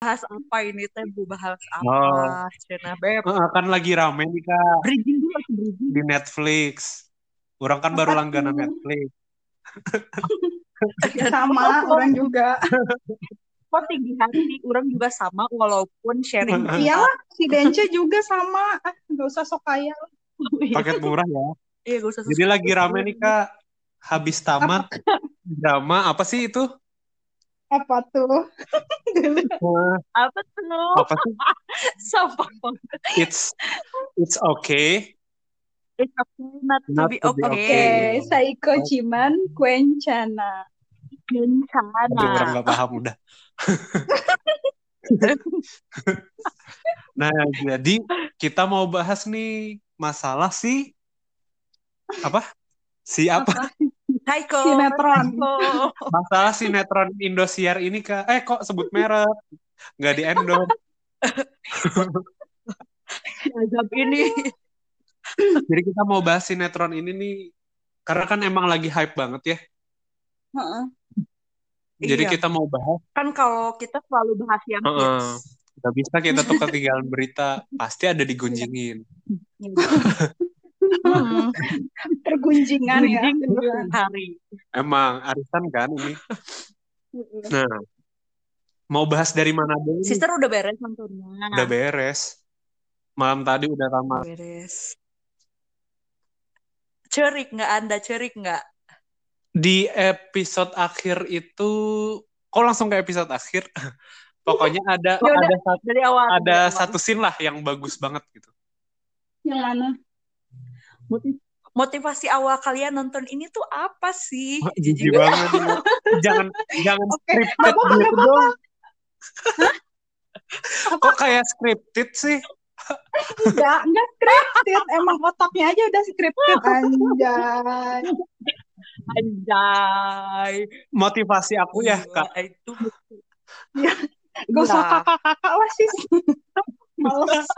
bahas apa ini teh bu bahas apa Oh. cina beb Heeh, kan lagi rame nih kak bridging dulu aku bridging di Netflix. Orang kan baru langganan? Netflix. Sama, orang juga. kok tinggi hati orang juga sama walaupun sharing Iyalah, si Dence juga sama. Ah, nggak usah sok kaya. Paket murah ya. iya gak usah Jadi lagi rame nih kak. Habis tamat drama apa sih itu? Apa tuh? Eh, apa tuh apa sih? sampah banget It's it's okay. it's okay not to Not be to be okay Oke, Saiko Ciman Kwencana. Aduh, orang nggak paham udah. Nah, jadi kita mau bahas nih masalah si apa? Si apa? Haiko Sinetron. Haiko. Masalah sinetron Indosiar ini kak. Eh kok sebut merek? Nggak di endorse. azab ini Jadi kita mau bahas sinetron ini nih karena kan emang lagi hype banget ya. Heeh. Jadi Iya. kita mau bahas. kan kalau kita selalu bahas yang Heeh. hits Gak bisa kita tuh ketinggalan berita. Pasti ada digunjingin. Hmm, Pergunjingan ya. hari Emang arisan kan ini. Nah, mau bahas dari mana dulu? sister udah beres nontonnya Udah beres. Malam tadi udah tamat. beres cerik nggak anda cerik nggak Di episode akhir itu, kok langsung ke episode akhir? Pokoknya ada Ya udah. ada satu, dari awal ada dari awal. satu scene lah yang bagus banget gitu. Yang mana? Motiv- motivasi awal kalian nonton ini tuh apa sih Jijik Jijik banget. jangan jangan Oke, scripted apa-apa, gitu apa-apa. dong. Kok kayak scripted sih? Enggak, enggak scripted. Emang otaknya aja udah scripted. Anjay. anjay Motivasi aku ya, Kak. itu Gak usah kakak-kakak lah sih. Males.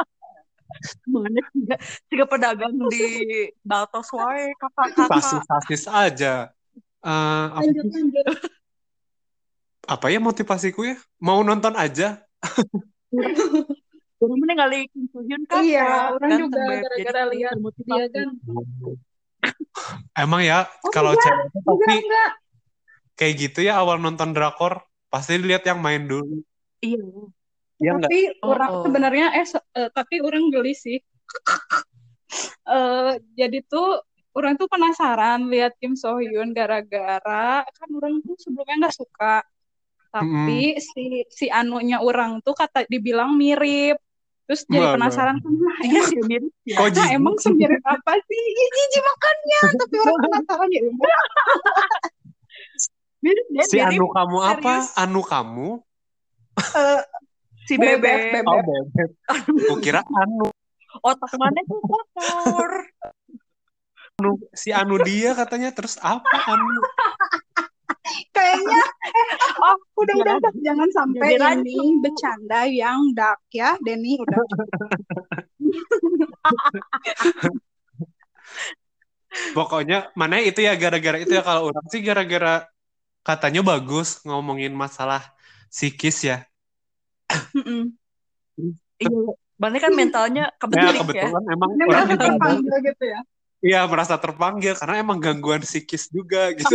Mana juga tiga pedagang di Baltos wae kakak-kakak Sasis-sasis aja. Eh, apa, Lanjut, lanjut. apa ya motivasiku ya? Mau nonton aja. Jadi mending kali Kim So Hyun kan Iya, ya, orang juga gara-gara Jadi lihat. Dia kan. Emang ya, Oh, kalau cewek pasti enggak. kayak gitu ya awal nonton drakor. Pasti lihat yang main dulu. Iya. Enggak? Tapi Oh, orang oh. sebenarnya eh, se- eh, tapi orang geli sih. Eh jadi tuh orang tuh penasaran lihat Kim So Hyun gara-gara kan orang tuh sebelumnya nggak suka. Tapi si si anunya orang tuh kata dibilang mirip. Terus jadi Mana? penasaran kan nah, Iya sih mirip ya. Kok nah, emang semirip apa sih? Ih, Jijik makannya, tapi orang penasaran ya. Mirip dia, Si mirip. Anu kamu apa? Anu kamu? Eh, Si Bebek, bebek. bebek. Oh, bebek. Kukira Anu. Otak mana tuh kotor. Anu. Si Anu dia katanya. Terus apa Anu? kayaknya Oh, udah udah udah jangan sampai Jadi ini rancu. bercanda yang dark ya Denny udah Pokoknya mana itu ya gara-gara itu ya kalau orang sih gara-gara katanya bagus ngomongin masalah psikis ya. Mm-mm. Iya. Mana kan mentalnya Ya kebetulan ya. kebetulan emang Ini orang terpanggil gitu ya iya merasa terpanggil karena emang gangguan psikis juga gitu.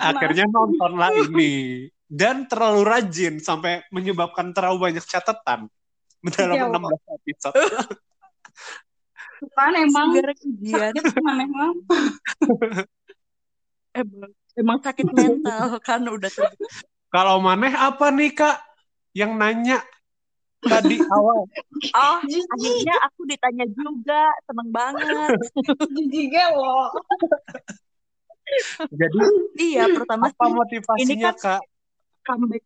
Akhirnya nontonlah ini dan terlalu rajin sampai menyebabkan terlalu banyak catatan dalam Iya, 16 episode. kan emang sakit emang emang, emang sakit mental kan udah Kalau maneh apa nih Kak yang nanya tadi awal? Oh, akhirnya aku ditanya juga, seneng banget. jijik lo Jadi Iya, pertama apa motivasinya kan Kak? comeback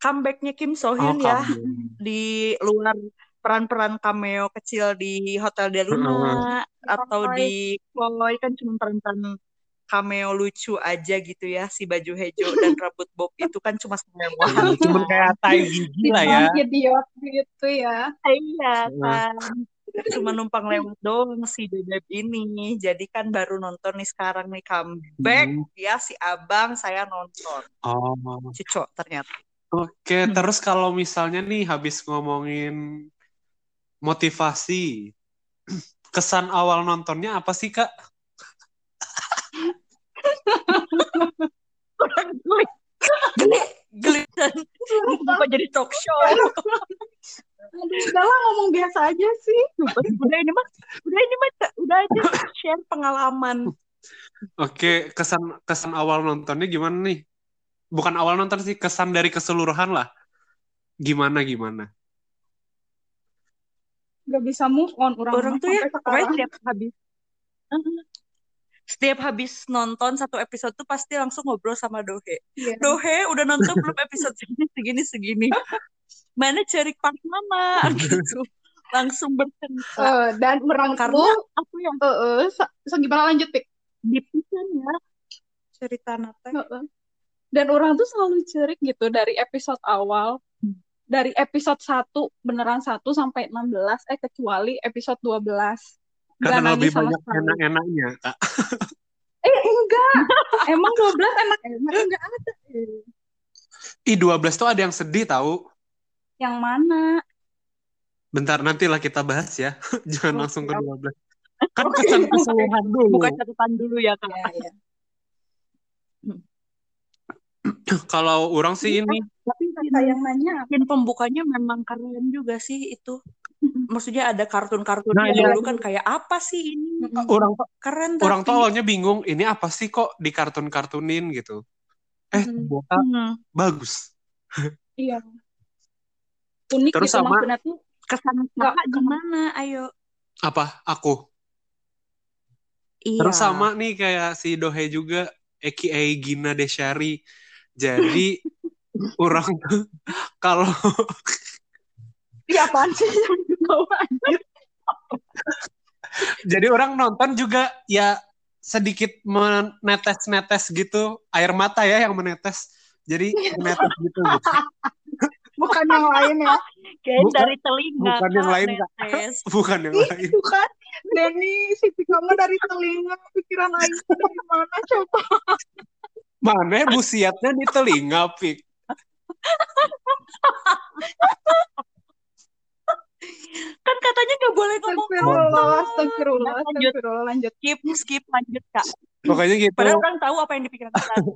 comebacknya Kim So Oh, Hyun ya kamu. di luar peran-peran cameo kecil di Hotel Del Luna atau di Chloe kan cuma peran-peran cameo lucu aja gitu ya si baju hijau dan rambut bob itu kan cuma semewah Cuman kayak tai gigi lah ya. Idiot gitu ya iya kan cuma numpang lewat doang si Bebek ini. Jadi kan baru nonton nih sekarang nih comeback Hmm. ya si Abang saya nonton. Oh. Cucok ternyata. Oke, Hmm. terus kalau misalnya nih habis ngomongin motivasi, kesan awal nontonnya apa sih, Kak? Orang geli, geli, geli dan bukan jadi talk show. Aduh, udah lah ngomong biasa aja sih. udah ini mah, udah ini mah, udah aja share pengalaman. Oke, kesan kesan awal nontonnya gimana nih? Bukan awal nonton sih, kesan dari keseluruhan lah. Gimana gimana? Gak bisa move on orang, Orang tuh ya, pokoknya setiap habis setiap habis nonton satu episode tuh pasti langsung ngobrol sama Dohe. Iya. Dohe udah nonton belum episode segini segini segini. Mana cari part mama gitu. Langsung bercerita. Eh, dan orang Karena aku yang eh, eh, se- se- gimana lanjut pik dipisan ya cerita Nata. Heeh. dan orang tuh selalu cerik gitu dari episode awal dari episode 1 beneran 1 sampai 16 eh kecuali episode 12 Gak Karena lebih banyak enak-enaknya, Kak. Eh enggak, emang 12 enak-enak enggak ada. Ih, 12 tuh ada yang sedih tahu. Yang mana? Bentar, nantilah kita bahas ya. Jangan Oke, langsung ke oke. 12. Kan kesan keseluruhan dulu. Bukan catatan dulu ya kak. Ya, ya. Kalau orang sih ini, Tapi Kata yang nanya scene pembukanya memang keren juga sih itu. Maksudnya ada kartun-kartunnya Nah, iya. dulu kan kayak apa sih ini? Orang Keren orang tapi. tuh awalnya bingung, ini apa sih kok di kartun-kartunin gitu. Eh, Hmm. Hmm. bagus. Iya. Unik Terus gitu sama- tuh Kesan Nggak, kakak gimana? Ayo. Apa? Aku. Iya. Terus sama nih kayak si Dohe juga, aka Gina Desyari. Jadi orang tuh kalau Iya apaan sih yang tahu anjir. jadi orang nonton juga ya sedikit menetes-netes gitu air mata ya yang menetes. Jadi menetes gitu. gitu. Bukan yang lain ya. Kayak Bukan- dari telinga. bukan yang lain, Kak. netes. Bukan yang Ih, lain. bukan. Denny, si Pika mah dari telinga, pikiran lain dari mana coba? Mana busiatnya di telinga, Pik. Kan katanya nggak boleh ngomong Astagfirullah, astagfirullah, Lanjut. astagfirullah, lanjut. Skip, skip, lanjut kak. Pokoknya gitu. Padahal orang tahu apa yang tahu.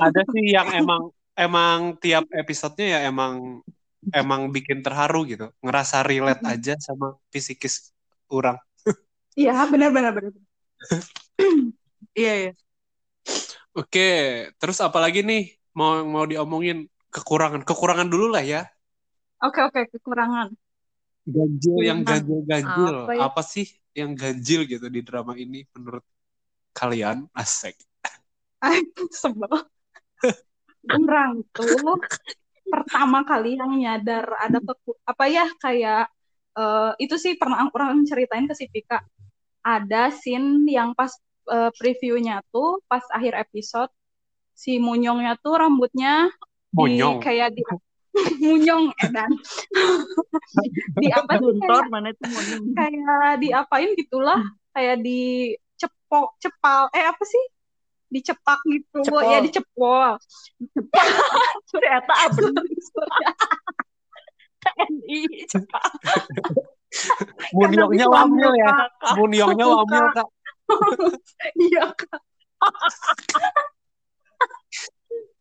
Ada sih yang emang emang tiap episodenya ya emang emang bikin terharu gitu. Ngerasa relate Mm-mm. aja sama fisikis orang. Iya, benar, benar, benar. Iya, iya. Oke, terus apa lagi nih mau mau diomongin kekurangan kekurangan dulu lah ya. Oke, oke, kekurangan. Ganjil yang Kekurangan ganjil-ganjil. apa Apa, ya? sih yang ganjil gitu di drama ini menurut kalian? Asik. Sebel. Orang tuh pertama kali yang nyadar ada keku apa ya kayak eh, itu sih pernah orang ceritain ke si Pika. Ada scene yang pas eh, previewnya tuh pas akhir episode si Munyongnya tuh rambutnya di Monyong. kayak di Munyong edan di apa kayak, mana itu monyong. kayak diapain gitulah kayak di cepok cepal eh apa sih dicepak gitu Cepol. ya dicepol Ternyata bener. TNI cepat. Munyongnya wamil ya. Munyongnya wamil, Kak. iya kak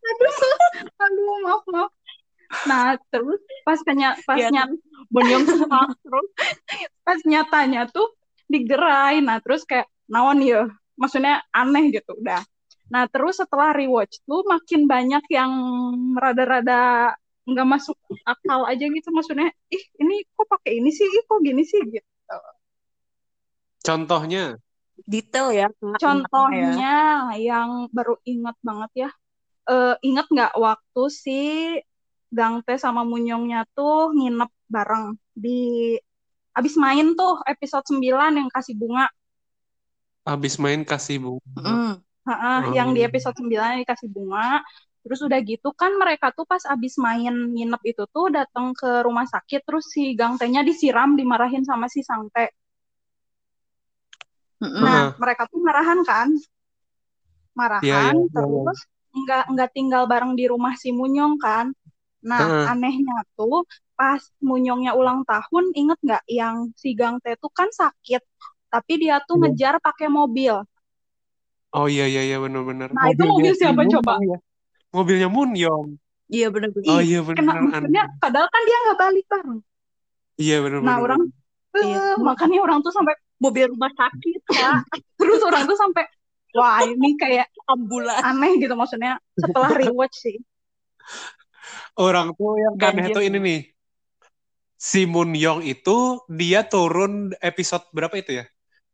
aduh aduh maaf maaf nah terus pas kenya pas Iya, nyat Monyong cepat terus. pas nyatanya tuh digerai. Nah terus kayak naon ya maksudnya aneh gitu udah. Nah terus setelah rewatch tuh makin banyak yang rada-rada nggak masuk akal aja gitu maksudnya ih ini kok pakai ini sih? Ih kok gini sih? Gitu. Contohnya, Detail ya. Kak, enaknya ya. contohnya yang baru ingat banget ya. Eh ingat nggak waktu si Gangte sama Munyongnya tuh nginep bareng di abis main tuh episode 9 yang kasih bunga habis main kasih bunga. Mm. Heeh, Hmm. yang di episode 9 dikasih bunga. Terus udah gitu kan mereka tuh pas abis main nginep itu tuh datang ke rumah sakit terus si Gang T-nya disiram dimarahin sama si Sang T. Nah, Heeh. mereka tuh marahan kan? Marahan Iya, iya, iya, terus nggak nggak tinggal bareng di rumah si Munyong kan? Nah, Heeh. anehnya tuh pas Munyongnya ulang tahun, inget nggak yang si Gang T tuh kan sakit, tapi dia tuh Iya. ngejar pakai mobil. Oh iya iya iya benar-benar. Nah, itu mobil Mobilnya si siapa Moon coba? Ya. Mobilnya Moon Yong. Iya benar-benar. Oh iya kena benar. maksudnya padahal kan dia nggak balik bareng. Iya benar Nah, orang Iya. eh, makanya orang tuh sampai Mobil rumah sakit kak. terus orang tuh sampai wah ini kayak Ambulan. aneh gitu maksudnya setelah rewatch sih. Orang tuh yang aneh Ganjil tuh ini nih. Si Moon Yong itu dia turun episode berapa itu ya?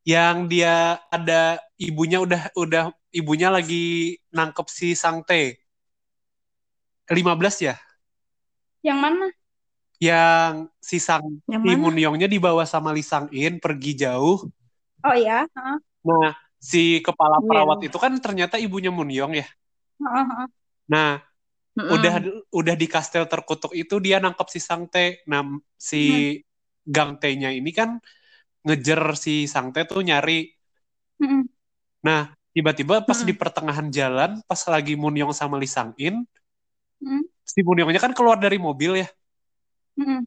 Yang dia ada ibunya udah udah ibunya lagi nangkep si Sang Tae. 15 ya? Yang mana? Yang si Sang Yang si? Moon Yongnya dibawa sama Lee Sang In pergi jauh. Oh ya, heeh. Nah, si kepala Iya. perawat itu kan ternyata ibunya Moon Yong ya. Heeh, heeh. Nah, Mm-mm. udah udah di kastel terkutuk itu dia nangkep si Sang Tae. Nah, si Gang Tae-nya ini kan ngejer si Sang Tae tuh nyari. Heeh. Nah, tiba-tiba pas Mm-mm. di pertengahan jalan, pas lagi Moon Yong sama Lee Sang In, Mm. si Moon Yongnya kan keluar dari mobil ya. Heeh.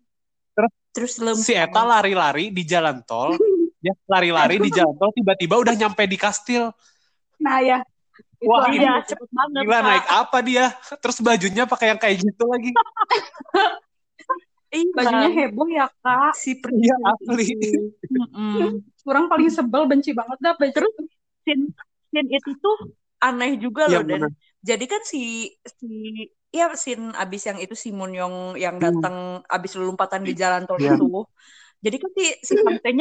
Terus lem. Si Eta lari-lari di jalan tol. ya, lari-lari di jalan tol, tiba-tiba udah nyampe di kastil. Nah ya, Wah. Iya cepet banget Gila, kak. naik apa dia? Terus bajunya pakai yang kayak gitu lagi. Iya. bajunya heboh ya kak. Si Iya, princess asli. Mm-mm. Orang paling sebel benci banget dah baju. Terus scene, scene itu tuh aneh juga Iya, loh dan bener. jadi kan si si ya scene abis yang itu si Moon Yong yang Hmm. datang abis lompatan di jalan tol Iya. itu jadi kan si si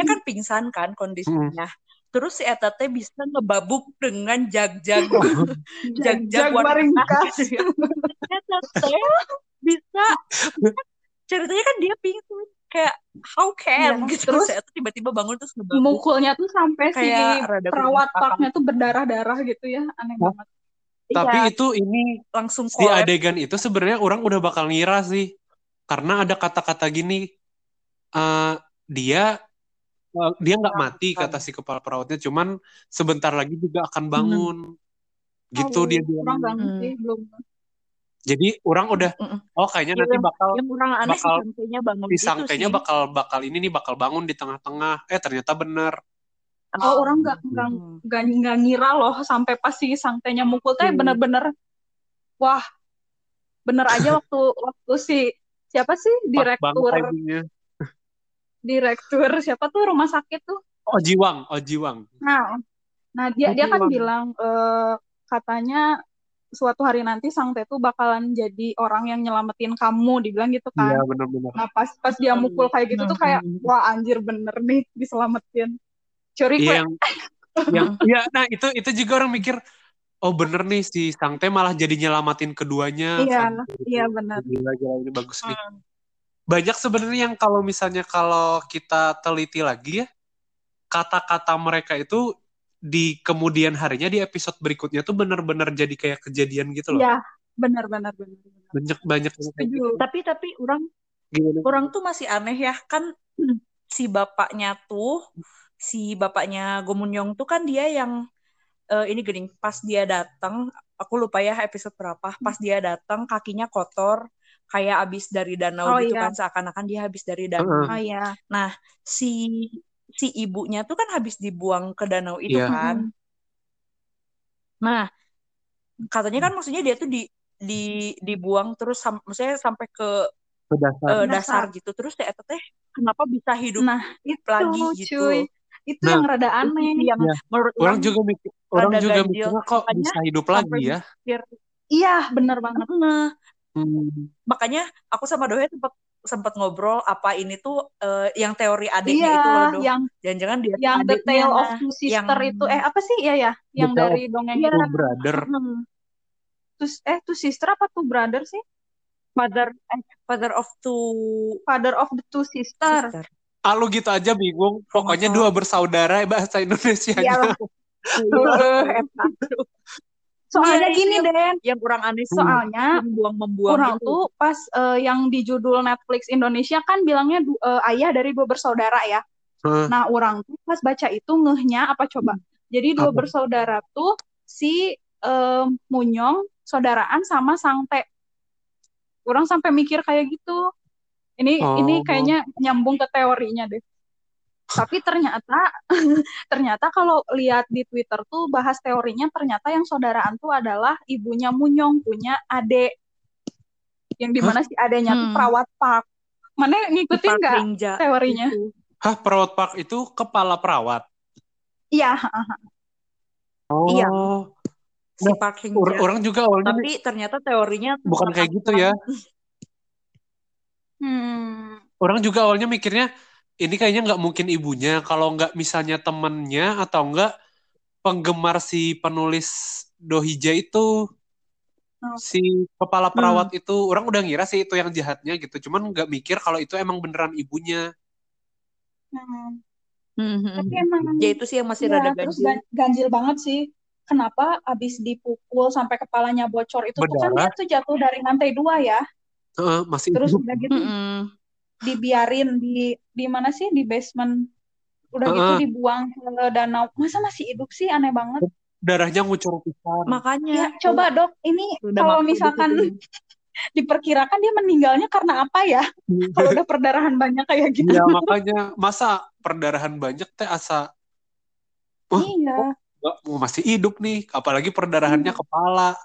kan pingsan kan kondisinya terus si Eta teh bisa ngebabuk dengan jag-jag jag-jag Jag warna waringkas. ya. Eta teh bisa ceritanya kan dia pingsan kayak how can Iya, gitu terus terus Eta tiba-tiba bangun terus ngebabuk Mukulnya tuh sampai si perawat parknya tuh berdarah-darah gitu ya, aneh Hah? banget. Tapi Iya, itu ini langsung si collab adegan itu sebenarnya orang udah bakal ngira sih. Karena ada kata-kata gini, eh, dia eh, dia nggak mati Merasakan. kata si kepala perawatnya, cuman sebentar lagi juga akan bangun. Gitu Oh, dia orang bilang. nggak Hmm. belum. Jadi orang udah, Mm-mm. oh kayaknya Iya, nanti bakal yang kurang aneh bakal sangkainya bangun si itu sangkainya sih. bakal bakal ini nih bakal bangun di tengah-tengah. Eh ternyata bener. Oh, orang nggak nggak Hmm. nggak ngira loh sampai pas si sangtenya mukul teh Hmm. bener-bener wah bener aja waktu waktu si siapa sih direktur. Direktur siapa tuh rumah sakit tuh? Oh Jiwang, oh nah nah dia Oh, dia kan Jiwang. bilang eh, katanya suatu hari nanti sang teh tuh bakalan jadi orang yang nyelamatin kamu dibilang gitu kan. Iya bener-bener. nah pas pas dia mukul kayak gitu tuh kayak Hmm. wah anjir bener nih diselamatin. Curi Iya kue. yang yang ya nah itu itu juga orang mikir oh bener nih si Sang Teh malah jadi nyelamatin keduanya. Iya kan? iya benar gila gila ini bagus nih. Hmm. Banyak sebenarnya yang kalau misalnya kalau kita teliti lagi ya kata-kata mereka itu di kemudian harinya di episode berikutnya tuh bener-bener jadi kayak kejadian gitu loh. Iya, benar benar banyak banyak gitu Setuju. Tapi tapi orang gimana? orang tuh masih aneh ya. Kan si bapaknya tuh si bapaknya Gomunyong tuh kan dia yang eh, ini gini pas dia datang aku lupa ya episode berapa pas dia datang kakinya kotor kayak habis dari danau Oh, gitu iya. kan seakan-akan dia habis dari danau. Oh iya. Si si ibunya tuh kan habis dibuang ke danau itu Iya. kan. Nah, katanya kan maksudnya dia tuh di di dibuang terus sam- maksudnya sampai ke ke dasar eh, Dasar. dasar gitu. Terus ya teh kenapa bisa hidup Nah, itu lagi gitu. cuy. Itu Nah, yang rada aneh. yang Iya. menurut orang juga mikir orang rada juga mikirnya kok bisa hidup lagi ya mikir, Iya, bener banget. "Heeh." Hmm. makanya aku sama Dohe sempat sempat ngobrol apa ini tuh eh, yang teori adiknya Iya, itu loh, Doh. yang Jangan-jangan dia tuh yang The Tale of Two Sister yang itu eh apa sih? Iya ya, yang The dari dongeng Iya. itu. Two brother. Terus eh Two Sister apa Two Brother sih? father eh, father of two Father of the Two Sister. sister. ah lu gitu aja bingung pokoknya salah. dua bersaudara bahasa Indonesia Iyalah. Soalnya Iya, gini itu Den yang kurang aneh sih soalnya membuang-membuang orang gitu. tuh pas eh, yang di judul Netflix Indonesia kan bilangnya eh, ayah dari dua bersaudara ya Hah, Nah, orang tuh pas baca itu ngehnya apa coba? Jadi dua Apa? bersaudara tuh si em, Munyong saudaraan sama Sangte. Orang sampai mikir kayak gitu. Ini ini Oh. kayaknya nyambung ke teorinya deh. Tapi ternyata ternyata kalau lihat di Twitter tuh bahas teorinya ternyata yang saudaraan tuh adalah ibunya Munyong punya adik. Yang di mana si adeknya tuh Hmm. perawat park. Mana ngikutin nggak teorinya? itu. Hah, perawat park itu kepala perawat. Iya, Iya. Oh, Si Nah, Park Hing or- Ja. orang juga awalnya Tapi ternyata teorinya bukan kayak gitu ya. Hmm. Orang juga awalnya mikirnya ini kayaknya nggak mungkin ibunya kalau nggak misalnya temennya atau nggak penggemar si penulis Dohija itu Oh. si kepala perawat itu orang udah ngira sih itu yang jahatnya gitu cuman nggak mikir kalau itu emang beneran ibunya Hmm. Hmm, hmm, Tapi hmm. emang Ya itu sih yang masih ya rada terus ganjil. gan- ganjil banget sih. Kenapa abis dipukul sampai kepalanya bocor itu tuh kan dia tuh jatuh dari lantai dua ya. Heeh, masih Terus hidup. udah gitu Mm-mm. Dibiarin di di mana sih di basement. Udah gitu Heeh. dibuang ke danau. Masa masih hidup sih aneh banget. darahnya ngucur pisan Ya Makanya coba dok ini udah kalau misalkan gitu. diperkirakan dia meninggalnya karena apa ya? Kalau udah perdarahan banyak kayak gitu. Iya makanya masa perdarahan banyak teh asa Wah, Iya. nggak mau masih hidup nih apalagi perdarahannya kepala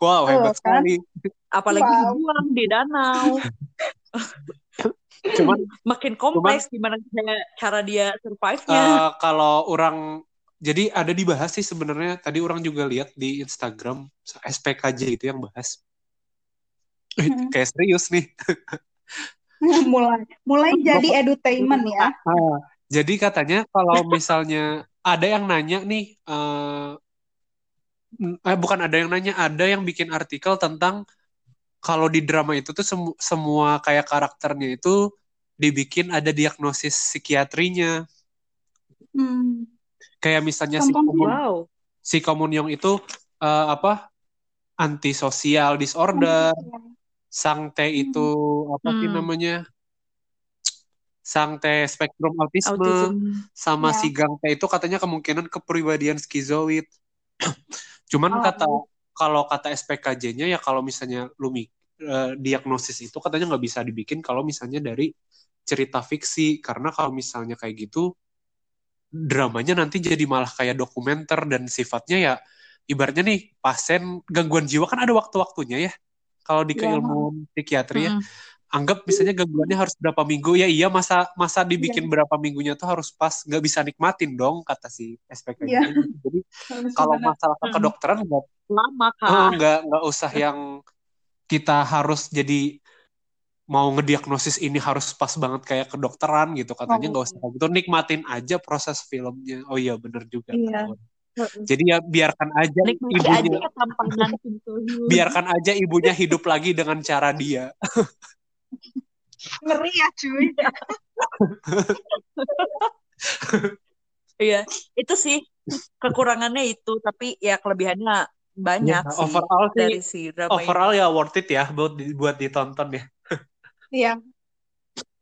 wow hebat kan? sekali apalagi Wow. dibuang di danau. cuman Makin kompleks gimana cara- cara dia survive-nya. eh, kalau orang jadi ada dibahas sih sebenarnya tadi orang juga lihat di Instagram SPKJ itu yang bahas Eh, Hmm. kayak serius nih mulai mulai jadi edutainment ya. Ah, jadi katanya kalau misalnya ada yang nanya nih, eh, eh, bukan ada yang nanya, ada yang bikin artikel tentang kalau di drama itu tuh semu- semua kayak karakternya itu dibikin ada diagnosis psikiatrinya. Hmm. Kayak misalnya si Contohnya? Komun, wow. si Komunyong itu eh, apa antisosial disorder, Sang T itu apa sih Hmm. namanya? Sang T spektrum autisme. Autism. sama Ya. si Gang T itu katanya kemungkinan kepribadian skizoid. Cuman Oh, kata iya. Kalau kata SPKJ-nya ya kalau misalnya lu eh, diagnosis itu katanya nggak bisa dibikin kalau misalnya dari cerita fiksi karena kalau misalnya kayak gitu dramanya nanti jadi malah kayak dokumenter dan sifatnya ya ibaratnya nih pasien gangguan jiwa kan ada waktu-waktunya ya kalau di Iya. keilmuan psikiatri ya. Anggap misalnya gangguannya harus berapa minggu ya iya masa masa dibikin berapa minggunya tuh harus pas nggak bisa nikmatin dong kata si SPK Iya. jadi kalau masalah ke Hmm. kedokteran nggak Lama kah? nggak nggak usah yang kita harus jadi mau ngediagnosis ini harus pas banget kayak kedokteran gitu katanya Oh. nggak usah kayak gitu nikmatin aja proses filmnya oh iya bener juga Iya. jadi ya biarkan aja Nikmati ibunya aja biarkan aja ibunya hidup lagi dengan cara dia ngeri ya cuy. Iya, itu sih kekurangannya itu, tapi ya kelebihannya banyak Ya, sih overall sih dari si ini. overall ya worth it ya buat buat ditonton ya Iya.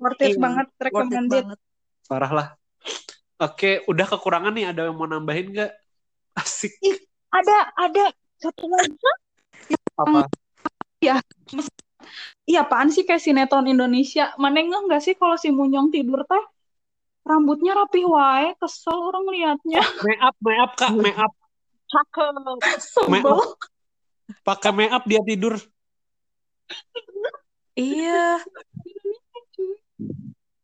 Worth it Iya, banget, Worth it recommended. banget. parah lah oke udah kekurangan nih ada yang mau nambahin nggak asik Ada ada satu lagi. apa Iya, apaan sih kayak sinetron Indonesia? Mana ngeh nggak sih kalau si Munyong tidur teh rambutnya rapih wae, kesel orang liatnya. make up make up kak make up Cakep. Sebel. pakai make up dia tidur Iya,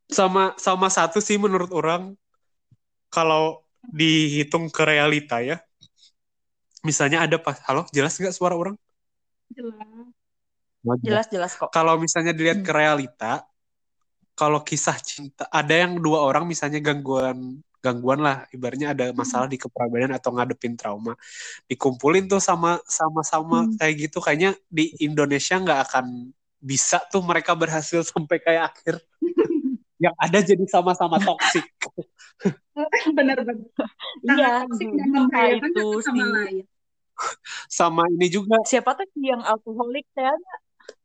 sama sama satu sih menurut orang kalau dihitung ke realita ya misalnya ada pas halo jelas nggak suara orang Jelas. Jelas-jelas kok. kalau misalnya dilihat Hmm. ke realita kalau kisah cinta ada yang dua orang misalnya gangguan gangguan lah ibaratnya ada masalah di kepribadian atau ngadepin trauma dikumpulin tuh sama sama sama Hmm. kayak gitu kayaknya di Indonesia nggak akan bisa tuh mereka berhasil sampai kayak akhir yang ada jadi sama-sama toksik Bener-bener. Iya, toksik dan membahayakan itu sama lain. sama ini juga Siapa tuh yang alkoholik ya?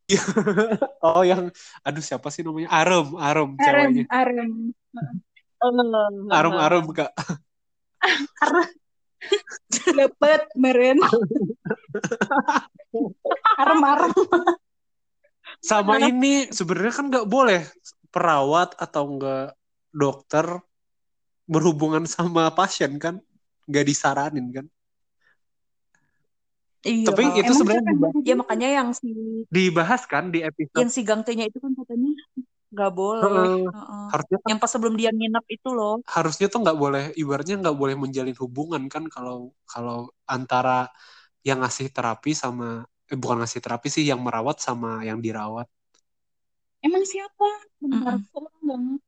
oh yang aduh siapa sih namanya? Arum Arum Arem, ceweknya. Arem. Arum. Arum kak. Lepet, meren. Arem-arem. sama ini sebenarnya kan nggak boleh perawat atau enggak dokter berhubungan sama pasien kan? Nggak disaranin kan Iya. Tapi itu Emang sebenarnya dibahas, ya makanya yang si dibahas kan di episode yang si Gangtenya itu kan katanya nggak boleh. Heeh. Heeh. harusnya kan Yang pas sebelum dia nginep itu loh. harusnya tuh nggak boleh ibaratnya nggak boleh menjalin hubungan kan kalau kalau antara yang ngasih terapi sama eh, bukan ngasih terapi sih yang merawat sama yang dirawat Emang siapa? Ngerti.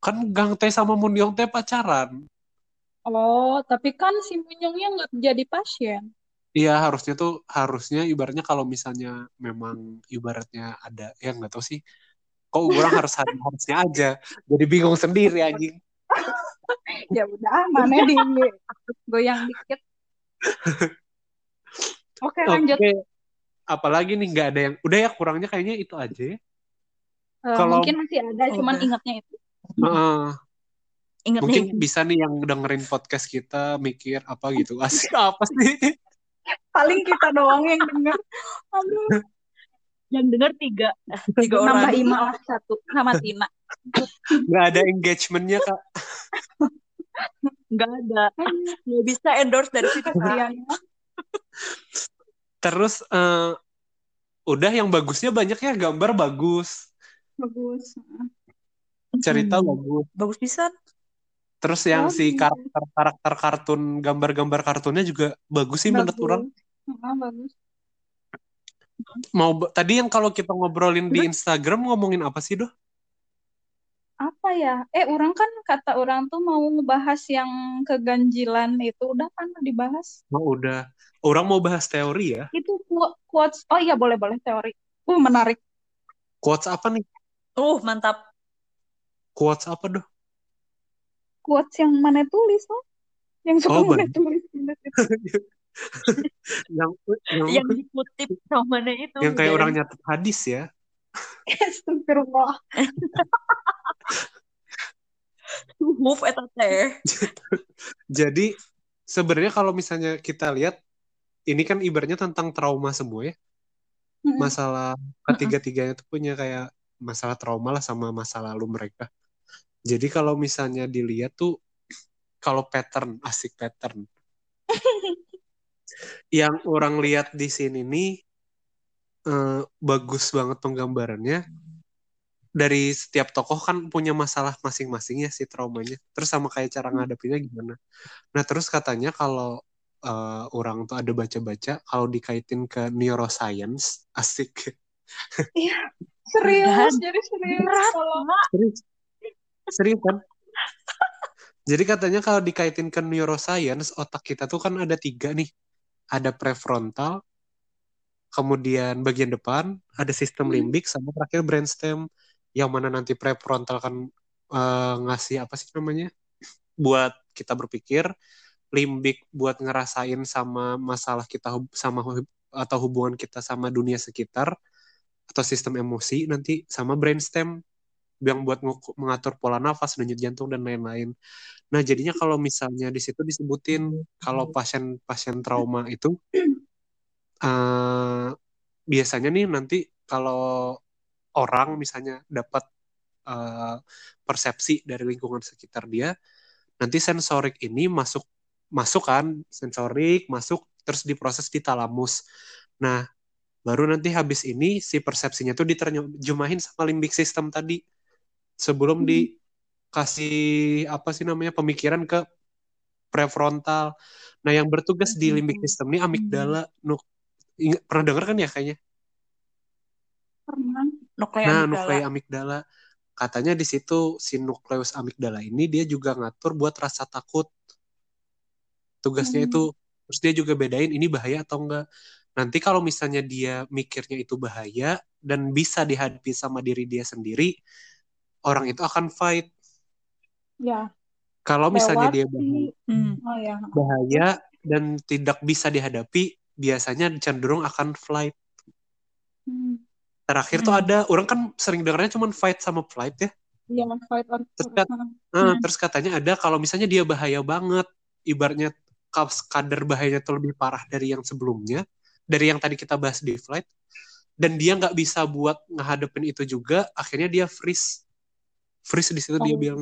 kan Gang Teh sama Mun Yong Teh pacaran Oh, tapi kan si Munyongnya nggak jadi pasien. Iya harusnya tuh harusnya ibaratnya kalau misalnya memang ibaratnya ada ya nggak tahu sih kok orang harus harusnya aja jadi bingung sendiri anjing Ya udah, mana di goyang dikit. Oke, lanjut. Oke apalagi nih nggak ada yang udah ya kurangnya kayaknya itu aja. Eh, kalau- mungkin masih ada, cuman Udah. ingatnya itu. Heeh. Ingat mungkin nih, bisa nih yang dengerin podcast kita mikir apa gitu asik apa sih Paling kita doang yang denger. Aduh, yang denger tiga, tiga orang. nambah Ima lah satu sama Tina. nggak ada engagementnya kak Nggak ada. Nggak bisa endorse dari situ. Terus eh, udah yang bagusnya banyak ya gambar bagus Bagus. cerita Hmm. bagus Bagus bisa. Terus yang si Bagus. karakter karakter kartun gambar-gambar kartunnya juga bagus sih menurut Bagus. orang Ah, bagus. mau tadi yang kalau kita ngobrolin di Instagram ngomongin apa sih doh Apa ya? Eh, orang kan kata orang tuh mau ngebahas yang keganjilan itu. Udah kan dibahas. oh udah orang mau bahas teori ya Itu qu- quotes. Oh iya, boleh-boleh teori. Uh, menarik. quotes apa nih Uh, mantap. quotes apa doh Quotes yang mana tulis loh. Yang suka Oh, mana tulis. Yang yang, Yang dikutip sama mana itu. yang kayak orang nyatet hadis ya Astagfirullah. Move eta teh. Jadi sebenarnya kalau misalnya kita lihat ini kan ibaratnya tentang trauma semua ya. Masalah ketiga-tiganya tuh punya kayak masalah trauma lah sama masa lalu mereka. Jadi kalau misalnya dilihat tuh kalau pattern asik pattern. Yang orang lihat di sini nih eh, bagus banget penggambarannya. Dari setiap tokoh kan punya masalah masing-masing ya si traumanya. Terus sama kayak cara ngadepinnya gimana. Nah, terus katanya kalau eh, orang tuh ada baca-baca kalau dikaitin ke neuroscience, asik. Serius, Berat. jadi serius. Berat, Kalau Mak. Serius. Serius kan? Jadi katanya kalau dikaitin ke neuroscience, otak kita tuh kan ada tiga nih. Ada prefrontal, kemudian bagian depan, ada sistem Hmm. limbik, sama terakhir brainstem. Yang mana nanti prefrontal kan eh, ngasih apa sih namanya? Buat kita berpikir, limbik buat ngerasain sama masalah kita hub- sama hub- atau hubungan kita sama dunia sekitar atau sistem emosi nanti sama brainstem yang buat mengatur pola nafas, denyut jantung dan lain-lain. Nah, jadinya kalau misalnya di situ disebutin kalau pasien-pasien trauma itu eh biasanya nih nanti kalau orang misalnya dapat eh, persepsi dari lingkungan sekitar dia, nanti sensorik ini masuk masuk kan, sensorik masuk terus diproses di talamus. Nah, baru nanti habis ini si persepsinya tuh diterjemahin sama limbik system tadi sebelum Hmm. dikasih apa sih namanya pemikiran ke prefrontal. Nah, yang bertugas di limbik system ini amigdala. Nuk, ingat- pernah dengar kan ya kayaknya? pernah. Nuklei Nah, amigdala. nuklei amigdala. Katanya di situ si nukleus amigdala ini dia juga ngatur buat rasa takut. Tugasnya Hmm. itu terus dia juga bedain ini bahaya atau enggak. Nanti kalau misalnya dia mikirnya itu bahaya dan bisa dihadapi sama diri dia sendiri, orang itu akan fight. Ya, Kalau misalnya lewat dia bahaya, Hmm. Oh ya. bahaya dan tidak bisa dihadapi biasanya cenderung akan flight Hmm. terakhir tuh Hmm. ada orang kan sering dengarnya cuman fight sama flight ya Iya, fight or Terus kan- Hmm. Nah, Hmm. terus katanya ada kalau misalnya dia bahaya banget ibaratnya kadar bahayanya tuh lebih parah dari yang sebelumnya dari yang tadi kita bahas di flight dan dia nggak bisa buat ngehadapin itu juga akhirnya dia freeze freeze di situ dia Oh. bilang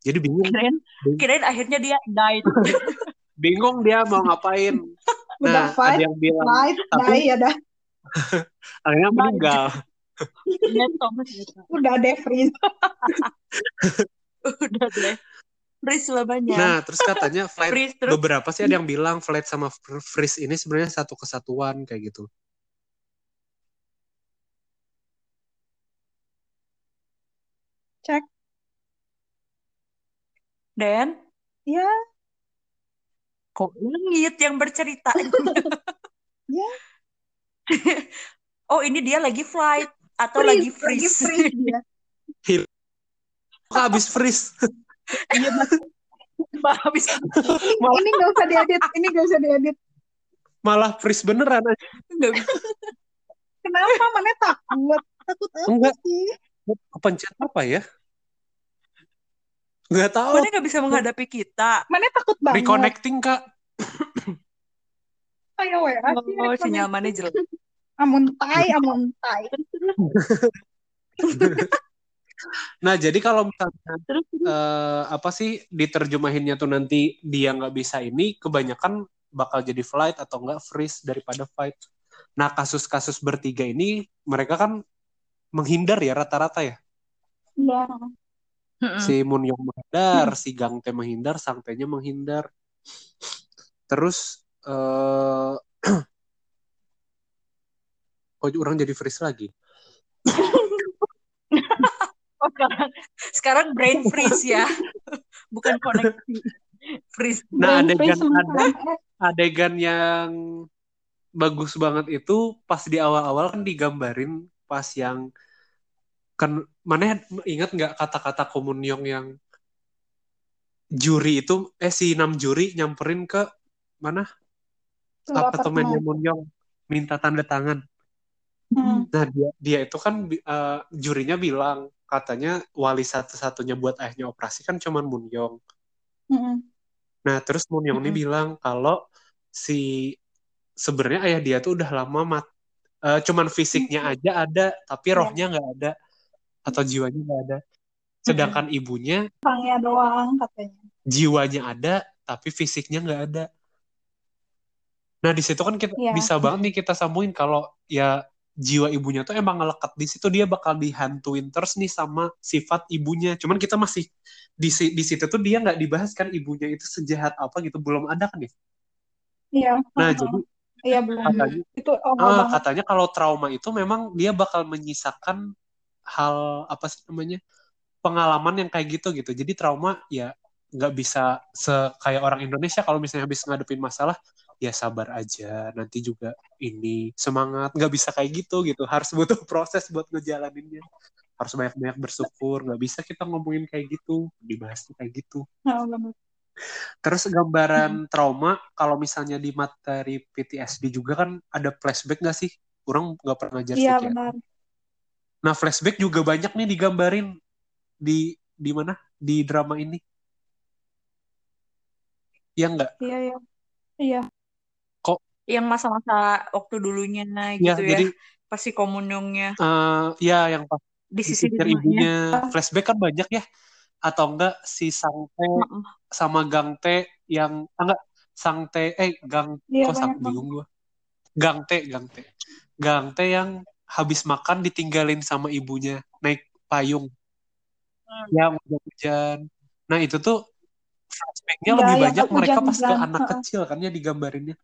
jadi bingung Kirain, kirain akhirnya dia died. bingung dia mau ngapain Udah nah fight, ada yang bilang Fight, Tapi- die ya dah. akhirnya meninggal. Udah deh freeze. Udah deh. Freeze selamanya. nah terus katanya flight Freeze terus. beberapa sih ada yang bilang flight sama fr- freeze ini sebenarnya satu kesatuan kayak gitu Cek. Dan Ya, kok langit yang bercerita? Ya. oh ini dia lagi flight atau freeze, lagi lagi freeze? freeze dia. kok habis freeze Iya mas. Habis Ini, ini gak usah diedit, ini gak usah diedit. malah freeze beneran nggak bisa. Kenapa? Mana takut? Takut apa Enggak. sih? Kepencet apa ya nggak tahu Mana nggak bisa menghadapi kita? Mana takut banget? reconnecting kak Kayak WA. Oh, sinyal mana jelek. Amun tai, amun tai. nah jadi kalau misalnya Terus eh, apa sih diterjemahinnya tuh nanti dia nggak bisa ini kebanyakan bakal jadi flight atau enggak freeze daripada fight nah kasus-kasus bertiga ini mereka kan menghindar ya rata-rata ya? Iya. Si Moon Young menghindar si Gang Tae menghindar Sang Tae-nya menghindar. Terus eh kok orang jadi freeze lagi. Oh, sekarang, sekarang brain freeze ya, bukan koneksi. Freeze. Nah, Brain adegan ada adegan yang bagus banget itu pas di awal-awal kan digambarin pas yang kan mana ingat nggak kata-kata Komunyong yang juri itu eh si enam juri nyamperin ke mana apartemennya apartemen. Munyong minta tanda tangan. Hmm. Nah dia dia itu kan eh, jurinya bilang katanya wali satu-satunya buat ayahnya operasi kan cuman Munyong. Hmm. Nah, terus Moon ini Mm-mm. bilang kalau si sebenarnya ayah dia tuh udah lama mat eh, cuman fisiknya aja ada, tapi Iya. rohnya nggak ada atau jiwanya nggak ada. Sedangkan ibunya Orangnya doang katanya. jiwanya ada, tapi fisiknya nggak ada. Nah, di situ kan kita Iya. bisa banget nih kita sambungin kalau ya jiwa ibunya tuh emang ngelekat di situ dia bakal dihantuin terus nih sama sifat ibunya. Cuman kita masih di di situ tuh dia nggak dibahas kan ibunya itu sejahat apa gitu belum ada kan ya. Iya. Nah, Hmm. jadi Iya belum. katanya Itu oh ah, katanya kalau trauma itu memang dia bakal menyisakan hal apa sih namanya pengalaman yang kayak gitu gitu. Jadi trauma ya nggak bisa se kayak orang Indonesia kalau misalnya habis ngadepin masalah ya sabar aja. Nanti juga ini semangat. Nggak bisa kayak gitu gitu. Harus butuh proses buat ngejalaninnya. Harus banyak-banyak bersyukur. Nggak bisa kita ngomongin kayak gitu dibahasnya kayak gitu. Nah. Terus gambaran trauma kalau misalnya di materi PTSD juga kan ada flashback nggak sih? Orang nggak pernah ngajar Iya ya benar. nah flashback juga banyak nih digambarin di di mana? Di drama ini. Ya nggak? Iya iya. Iya. Yang masa-masa waktu dulunya ya gitu ya, jadi pasti komunyongnya eh, ya yang pas di sisi ibunya. Flashback kan banyak ya atau enggak si Sangte Heeh. sama Gangte yang ah, enggak Sangte eh Gang Iya kok sang bingung gua Gangte Gangte Gangte yang habis makan ditinggalin sama ibunya naik payung Hmm. yang hujan-hujan nah itu tuh flashbacknya lebih yang banyak mereka pas ke anak kecil kan ya digambarinnya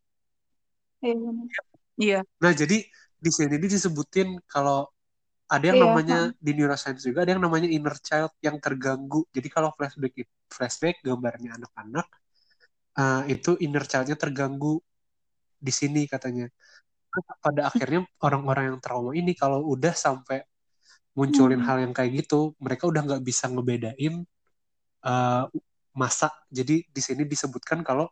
Iya. Iya. nah jadi di sini disebutin kalau ada yang Iya, namanya di neuroscience juga ada yang namanya inner child yang terganggu jadi kalau flashback flashback gambarnya anak-anak eh, itu inner childnya terganggu di sini katanya pada akhirnya orang-orang yang trauma ini kalau udah sampai munculin Hmm. hal yang kayak gitu mereka udah nggak bisa ngebedain eh, masa jadi di sini disebutkan kalau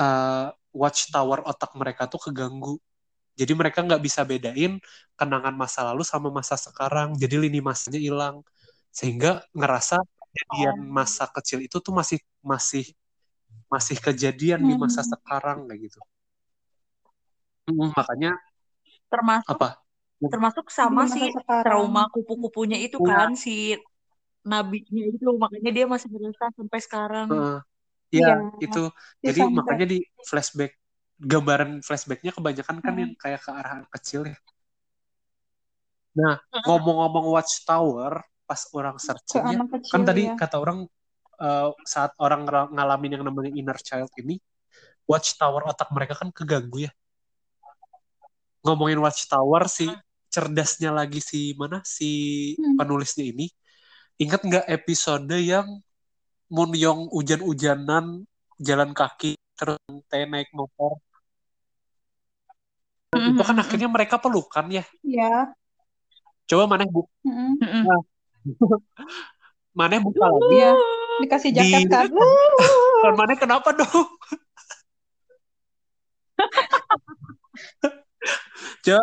uh, watchtower otak mereka tuh keganggu. Jadi mereka nggak bisa bedain kenangan masa lalu sama masa sekarang. Jadi lini masanya hilang. Sehingga ngerasa kejadian Oh. masa kecil itu tuh masih masih masih kejadian di masa Hmm. sekarang kayak gitu. Makanya termasuk apa? termasuk sama masa si sekarang. trauma kupu-kupunya itu Iya. kan si nabinya itu makanya dia masih berasa sampai sekarang Heeh. Iya. ya itu. Jadi sampai- makanya di flashback gambaran flashbacknya kebanyakan kan Hmm. yang kayak ke arah anak kecil ya. Nah, ngomong-ngomong Watchtower, pas orang searching ya, anak kecil kan tadi ya. kata orang eh, saat orang ngalamin yang namanya inner child ini, Watchtower otak mereka kan keganggu ya. Ngomongin Watchtower si cerdasnya lagi si mana si Hmm. penulisnya ini, ingat nggak episode yang Moon Young hujan-hujanan jalan kaki terus teh naik motor Nah, itu kan akhirnya mereka pelukan ya. Iya. coba mana bu Mm-mm. Mm-mm. mana buka lagi? Iya. Dikasih jaket Di- kan. kan mana kenapa dong? Coba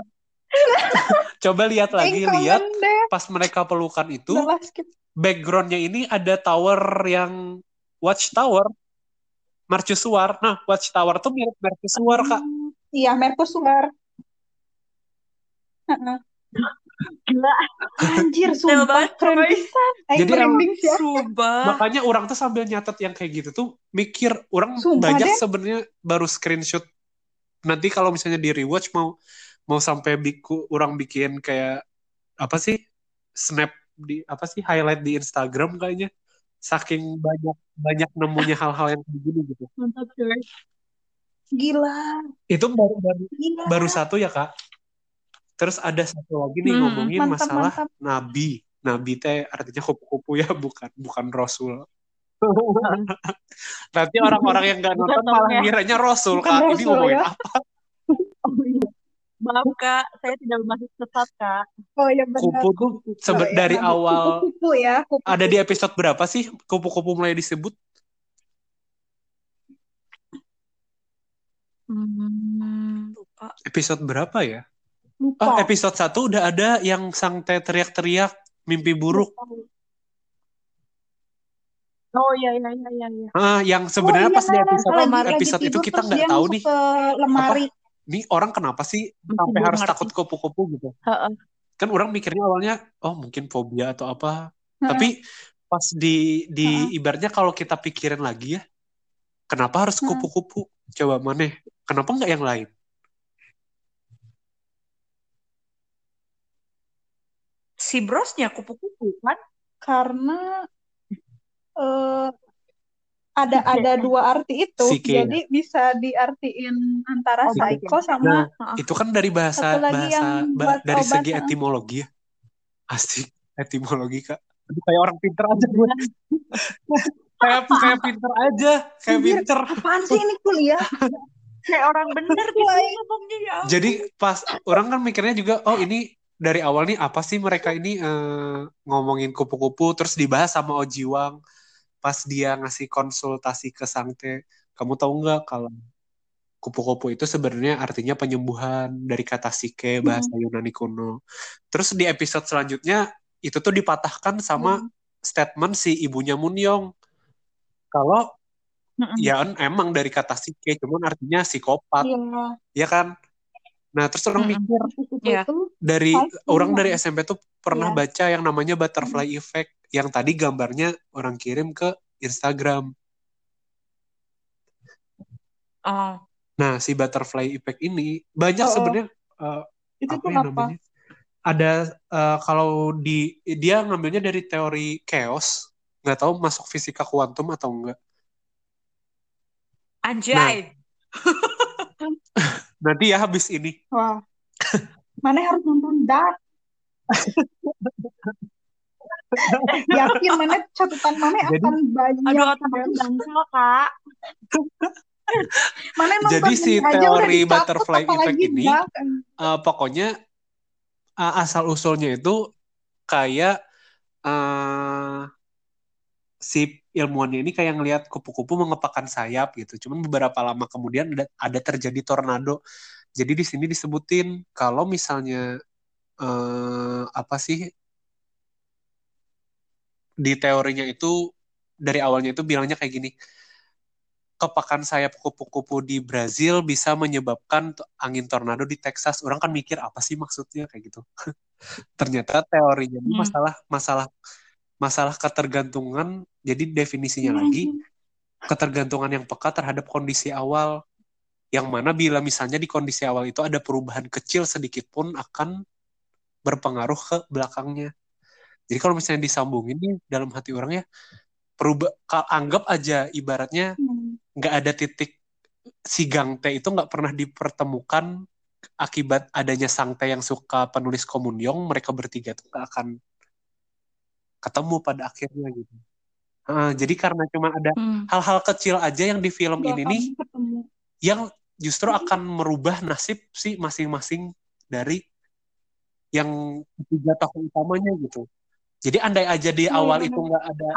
coba lihat lagi lihat. pas mereka pelukan itu backgroundnya ini ada tower yang watchtower. Mercusuar nah watchtower tuh mirip mercusuar kak Iya, Mercusuar. Heeh. Gila. Anjir, sumpah banget, keren pisan. Jadi ya. Sumpah. makanya orang tuh sambil nyatet yang kayak gitu tuh mikir orang Sumpah banyak sebenarnya baru screenshot nanti kalau misalnya di rewatch mau mau sampai biku orang bikin kayak apa sih snap di apa sih highlight di Instagram kayaknya saking banyak banyak nemunya hal-hal yang kayak gini gitu Mantap. Gila. itu baru baru Gila. baru satu ya kak terus ada satu lagi nih Hmm, ngomongin mantap, masalah mantap. nabi nabi teh artinya kupu-kupu ya bukan bukan rasul nanti orang-orang yang nggak Bukan nonton malah namanya. ngiranya rasul Bukan kak ini rasul, ngomongin ya. apa Oh, iya. Maaf kak, saya tidak bermaksud sesat kak. Oh iya benar. kupu tuh sebe- Oh, iya, dari Nabi. awal Kupu-kupu ya. Kupu. ada di episode berapa sih kupu-kupu mulai disebut Hmm, lupa. episode berapa ya Lupa. ah episode satu udah ada yang sang teh teriak-teriak mimpi buruk Oh iya iya iya iya. iya. ah yang sebenarnya Oh, pas di iya, episode lagi episode itu kita nggak tahu nih ke lemari. nih orang kenapa sih sampai harus ngerti. takut kupu-kupu gitu Heeh. kan orang mikirnya awalnya oh mungkin fobia atau apa Heeh. tapi pas di di Heeh. ibaratnya kalau kita pikirin lagi ya kenapa harus kupu-kupu coba mana kenapa nggak yang lain? Si brosnya kupu-kupu kan? Karena eh, ada ada dua arti itu, Psike, ya? jadi bisa diartiin antara Oh, psycho sama Nah, Heeh. itu kan dari bahasa bahasa yang ba- dari obat, segi etimologi ya. Asik etimologi kak. Kayak orang pinter aja. gue kayak kayak pinter aja kayak pinter apaan sih ini kuliah? Kayak orang bener gitu ngomongnya ya. jadi pas orang kan mikirnya juga oh ini dari awal nih apa sih mereka ini eh, ngomongin kupu-kupu terus dibahas sama Ojiwang pas dia ngasih konsultasi ke Sangte kamu tahu nggak kalau kupu-kupu itu sebenarnya artinya penyembuhan dari kata psike bahasa Yunani kuno terus di episode selanjutnya itu tuh dipatahkan sama Hmm. statement si ibunya Munyong kalau Mm-mm. ya emang dari kata psike cuman artinya psikopat Iya. ya kan nah terus orang Mm-mm. mikir Iya. itu dari Pasti orang dari SMP tuh pernah Iya. baca yang namanya butterfly effect yang tadi gambarnya orang kirim ke Instagram. Oh. Nah, si butterfly effect ini banyak Oh, oh. sebenarnya eh, itu apa ya apa? namanya? Ada eh, kalau di dia ngambilnya dari teori chaos, nggak tahu masuk fisika kuantum atau enggak. Anjay. Nanti ya habis ini. Wah. Mana harus nonton Dark? Yakin mana catatan mana Jadi- akan banyak. Aduh, otak Kak. Mana Jadi si teori butterfly effect ini Dark. eh, pokoknya eh, asal usulnya itu kayak eh si ilmuwannya ini kayak ngelihat kupu-kupu mengepakkan sayap gitu. Cuman beberapa lama kemudian ada, ada terjadi tornado. Jadi di sini disebutin kalau misalnya eh, apa sih di teorinya itu dari awalnya itu bilangnya kayak gini kepakan sayap kupu-kupu di Brazil bisa menyebabkan angin tornado di Texas. Orang kan mikir apa sih maksudnya kayak gitu. Ternyata teorinya Hmm. masalah masalah masalah ketergantungan. Jadi definisinya Hmm. lagi ketergantungan yang peka terhadap kondisi awal. Yang mana bila misalnya di kondisi awal itu ada perubahan kecil sedikit pun akan berpengaruh ke belakangnya. Jadi kalau misalnya disambungin nih dalam hati orang ya, perubah anggap aja ibaratnya Hmm. nggak ada titik si Gang Tae itu nggak pernah dipertemukan akibat adanya Sang Tae yang suka penulis komunyong mereka bertiga tuh nggak akan ketemu pada akhirnya gitu. Ah, jadi karena cuma ada Hmm. hal-hal kecil aja yang di film Nggak ini nih ketemu. yang justru akan merubah nasib si masing-masing dari yang tiga tokoh utamanya gitu. Jadi andai aja di Iya, awal bener. itu nggak ada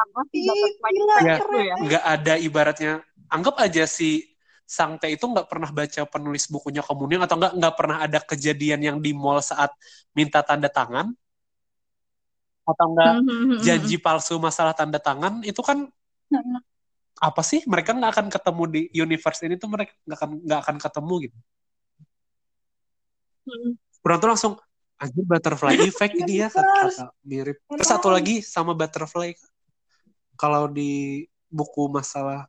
Ya, keren. ya. nggak ada ibaratnya anggap aja si Sang Tae itu nggak pernah baca penulis bukunya Komunyong atau nggak nggak pernah ada kejadian yang di mall saat minta tanda tangan atau nggak Hmm. janji palsu masalah tanda tangan itu kan Hmm. apa sih mereka nggak akan ketemu di universe ini tuh mereka nggak akan nggak akan ketemu gitu Hmm. Orang tuh langsung anjir butterfly effect ini ya kata mirip. Terus satu lagi sama butterfly kalau di buku masalah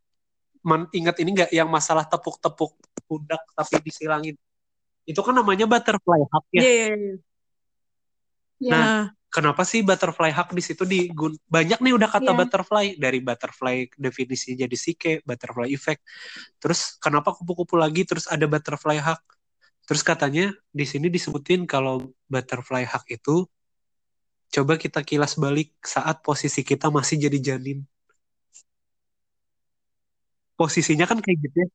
man, ingat ini nggak yang masalah tepuk-tepuk pundak tapi disilangin. Itu kan namanya butterfly hug ya. Iya, iya, iya. Ya. Nah, Nah, Kenapa sih butterfly hug di situ di banyak nih udah kata Iya. butterfly dari butterfly definisi jadi sike, butterfly effect. Terus kenapa kupu-kupu lagi terus ada butterfly hug? Terus katanya di sini disebutin kalau butterfly hug itu coba kita kilas balik saat posisi kita masih jadi janin. Posisinya kan kayak gitu ya.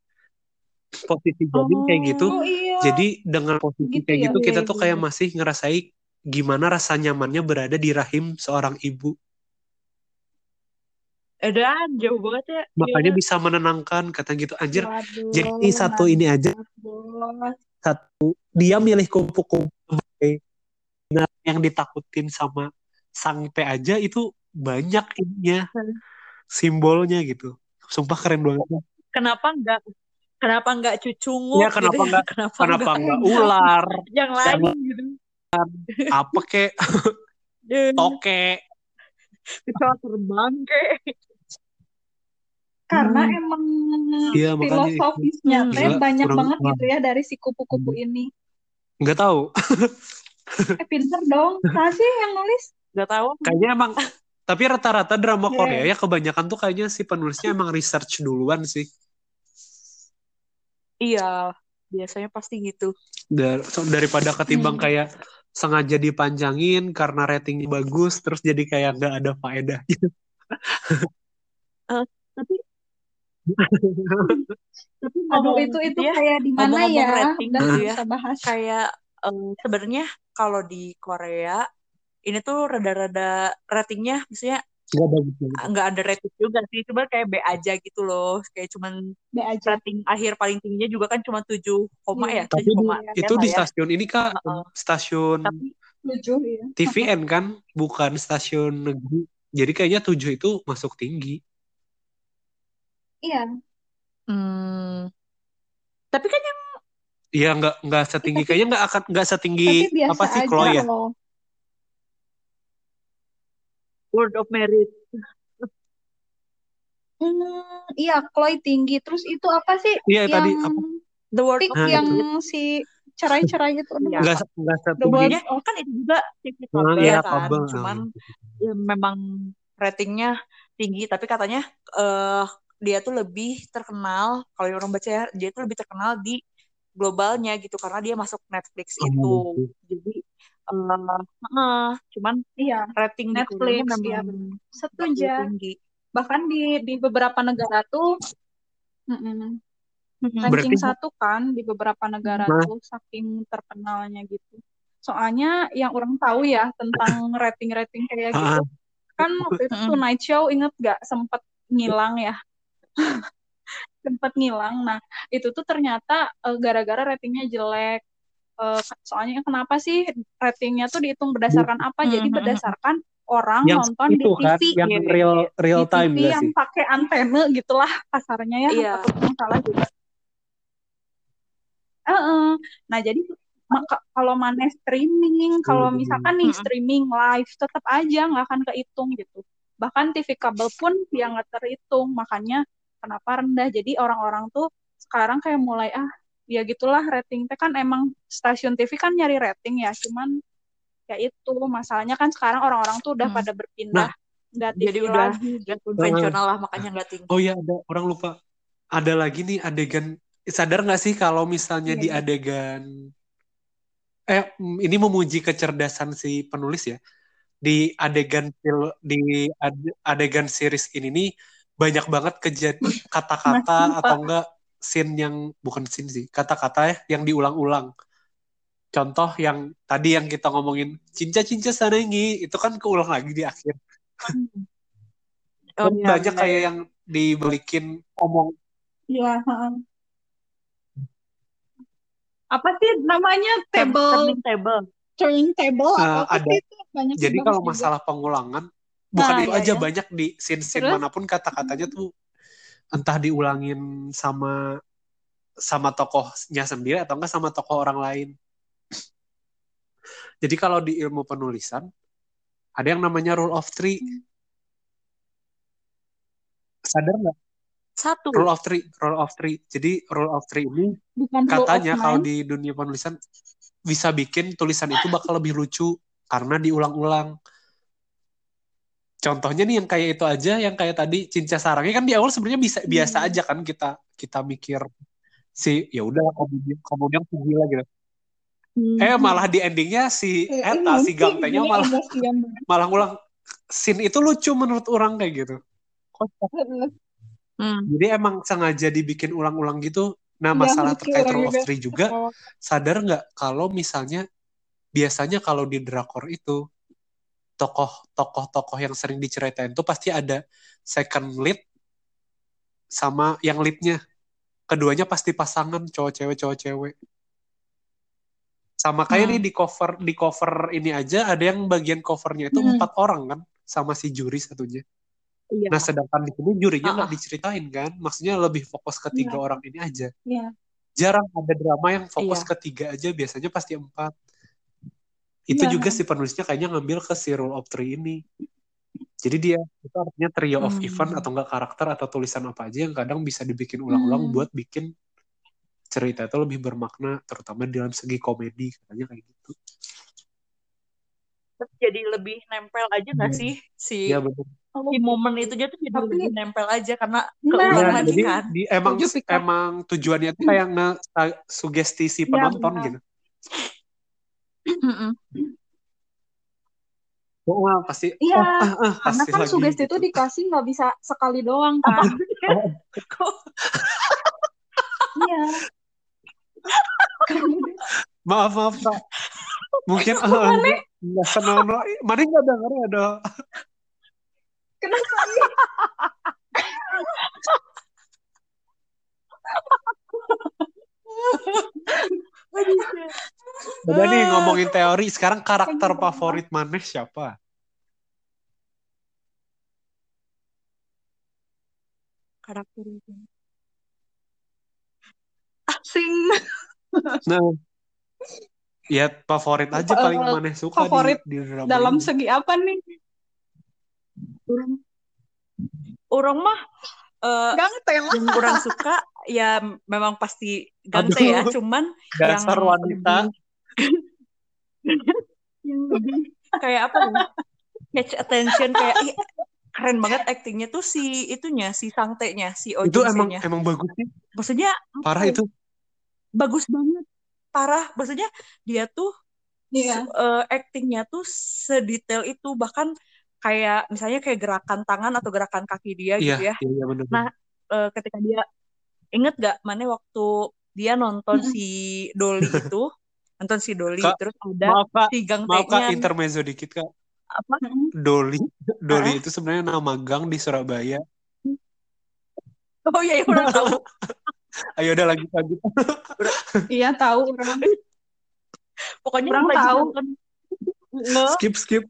Posisi janin kayak gitu. Oh iya. Jadi dengan posisi Gitu kayak ya? gitu kita Iya, tuh iya. kayak masih ngerasai gimana rasa nyamannya berada di rahim seorang ibu. edan jauh banget ya. Makanya Iya. bisa menenangkan kata gitu anjir. Waduh, Jadi ini satu ini aja satu dia milih kupu-kupu nah, yang ditakutin sama sang P aja itu banyak ininya Hmm. simbolnya gitu. Sumpah keren banget. Kenapa enggak kenapa enggak cucungut Iya, kenapa gitu ya? enggak- kenapa, Kenapa enggak nggak ular, yang lain gitu. Apa kek, toke. Pesawat terbang kek. Karena Hmm. emang itu. filosofisnya Hmm. teh banyak kurang- banget gitu ya dari si kupu-kupu ini. Nggak tahu. Eh pinter dong. Nah sih yang nulis. Enggak tahu. Kayaknya emang tapi rata-rata drama Iya. Korea ya kebanyakan tuh kayaknya si penulisnya emang research duluan sih. Iya, biasanya pasti gitu. Dar- so- daripada ketimbang Hmm. kayak sengaja dipanjangin karena ratingnya bagus terus jadi kayak nggak ada faedahnya. Tapi tapi Aduh ngomong itu itu ya, kayak di mana ya? rating Udah gitu ya. bisa bahas. kayak em, sebenarnya kalau di Korea ini tuh rada-rada ratingnya maksudnya Nggak bagus ada rating juga sih cuma kayak B aja gitu loh kayak cuman B aja. rating akhir paling tingginya juga kan cuma 7 koma Iya. ya Tapi 7 di- koma itu di lah ya. stasiun ini kak, Heeh. stasiun tapi Tujuh ya. TVN kan, bukan stasiun negeri. Jadi kayaknya tujuh itu masuk tinggi. Iya. hmm, tapi kan yang Iya nggak nggak setinggi Tapi- kayaknya nggak akan nggak setinggi apa sih Chloe ya? loh. Word of Merit Hmm, iya, Chloe tinggi. Terus itu apa sih Iya tadi yang apa? The Word of Nah, yang Merit si cerai-cerai gitu? Aduh, Iya. Nggak nggak The setinggi. Word ya of kan itu juga Oh, kabel iya, kan kabel. cuman ya, memang ratingnya tinggi tapi katanya eh dia tuh lebih terkenal kalau yang orang baca ya dia tuh lebih terkenal di globalnya gitu karena dia masuk Netflix Oh, itu gitu. jadi eh eh, cuman iya, rating di Netflix, Korea iya, memang nggak setuju. tinggi Bahkan di di beberapa negara tuh Hmm. Berarti- ranking satu kan di beberapa negara Nah. tuh saking terkenalnya gitu. Soalnya yang orang tahu ya tentang rating-rating kayak gitu kan waktu itu. Tonight Show inget gak sempet ngilang ya sempat ngilang nah itu tuh ternyata uh, gara-gara ratingnya jelek uh, soalnya kenapa sih ratingnya tuh dihitung berdasarkan apa jadi Mhm. berdasarkan orang yang nonton itu di kan TV yang Iya, iya, real real di time TV yang pakai antena gitulah kasarnya ya Iya. atau salah juga Heeh. Nah, jadi maka kalau mana streaming, kalau Hmm. misalkan nih Mm-mm. streaming live, tetap aja nggak akan kehitung gitu. Bahkan TV kabel pun yang nggak terhitung, makanya kenapa rendah. Jadi orang-orang tuh sekarang kayak mulai ah ya gitulah rating teh. Kan emang stasiun TV kan nyari rating ya, cuman ya itu. Masalahnya kan sekarang orang-orang tuh udah Hmm. pada berpindah. Nggak TV Jadi udah konvensional lah makanya nggak tinggi. oh ya ada orang lupa. Ada lagi nih adegan. Sadar nggak sih kalau misalnya Iya, di iya. adegan eh mm, ini memuji kecerdasan si penulis ya. Di adegan fil- di ade- adegan series ini nih banyak banget kejadian kata-kata Mas, atau enggak scene yang bukan scene sih kata-kata ya yang diulang-ulang contoh yang tadi yang kita ngomongin cinca-cinca sanengi itu kan keulang lagi di akhir Oh, iya, banyak iya, kayak yang dibalikin omong Iya, heeh. Apa sih namanya table Turning table. turning table atau apa ada. sih itu banyak Jadi kalau juga. masalah pengulangan, bukan Nah, itu iya, aja iya. banyak di scene-scene Terus? mana pun kata-katanya tuh entah diulangin sama sama tokohnya sendiri atau enggak sama tokoh orang lain. Jadi kalau di ilmu penulisan ada yang namanya rule of three. Sadar nggak? Satu. Rule of three, rule of three. Jadi rule of three ini bukan katanya kalau di dunia penulisan bisa bikin tulisan itu bakal lebih lucu karena diulang-ulang. Contohnya nih yang kayak itu aja, yang kayak tadi Cinca Sarangnya kan di awal sebenarnya bisa biasa Hmm. aja kan kita kita mikir si ya udah kemudian kemudian gila gitu. Eh malah di endingnya si Eh, Eta si jadi malah malah ngulang scene itu lucu menurut orang kayak gitu. Kocak. Hmm. Jadi emang sengaja dibikin ulang-ulang gitu. Nah Iya, masalah lucu terkait rule of juga. three juga Oh, sadar nggak kalau misalnya biasanya kalau di drakor itu tokoh-tokoh-tokoh yang sering diceritain tuh pasti ada second lead sama yang leadnya keduanya pasti pasangan cowok cewek cowok cewek sama kayak Hmm. nih di cover di cover ini aja ada yang bagian covernya itu Hmm. empat orang kan sama si juri satunya Iya. nah sedangkan di sini jurinya nggak Ah, ah. diceritain kan maksudnya lebih fokus ke tiga Iya. orang ini aja Iya. jarang ada drama yang fokus Iya. ke tiga aja biasanya pasti empat itu Iya. juga si penulisnya kayaknya ngambil ke si rule of three ini jadi dia itu artinya trio of Hmm. event atau enggak karakter atau tulisan apa aja yang kadang bisa dibikin ulang-ulang Hmm. buat bikin cerita itu lebih bermakna terutama dalam segi komedi katanya kayak gitu jadi lebih nempel aja nggak Iya. sih si ya si momen itu aja tuh jadi Tapi- lebih nempel aja karena Nah, keulang Ya, lagi jadi kan. di, emang emang tujuannya itu kayak nge sugesti si Iya, penonton benar. gitu Mm-mm. oh pasti Iya, oh, ah, ah, Karena pasti kan lagi sugesti gitu. itu dikasih nggak bisa sekali doang kan. Kok Iya. maaf maaf Kak. mungkin enggak enggak senang mana nggak denger ya do Kenapa? udah nih ngomongin teori sekarang karakter Aduh. favorit maneh siapa karakter itu. Asing. nah ya favorit aja Eh, paling maneh suka favorit di, di drama Dalam ini. segi apa nih? Orang, orang mah eh, Gangte lah. yang kurang suka ya memang pasti gante Aduh. ya, cuman dasar yang wanita yang lebih kayak apa ya? Catch attention kayak ih, keren banget aktingnya tuh si itunya, si sangtenya, si itu emang emang bagus sih Maksudnya parah ya? itu bagus banget. Parah. Maksudnya dia tuh Iya. eh, actingnya tuh sedetail itu bahkan kayak misalnya kayak gerakan tangan atau gerakan kaki dia iya gitu ya iya iya benar Nah, eh, ketika dia inget gak mana waktu dia nonton si Dolly itu nonton si Dolly Kak, terus ada maaf kak si Gang maaf kak intermezzo dikit kak apa Mm-mm. Doli Doli Ah. itu sebenarnya nama gang di Surabaya Oh iya, iya udah tahu. Ayo udah lanjut lanjut. Iya tahu orang. Pokoknya lagi tahu. nonton Skip skip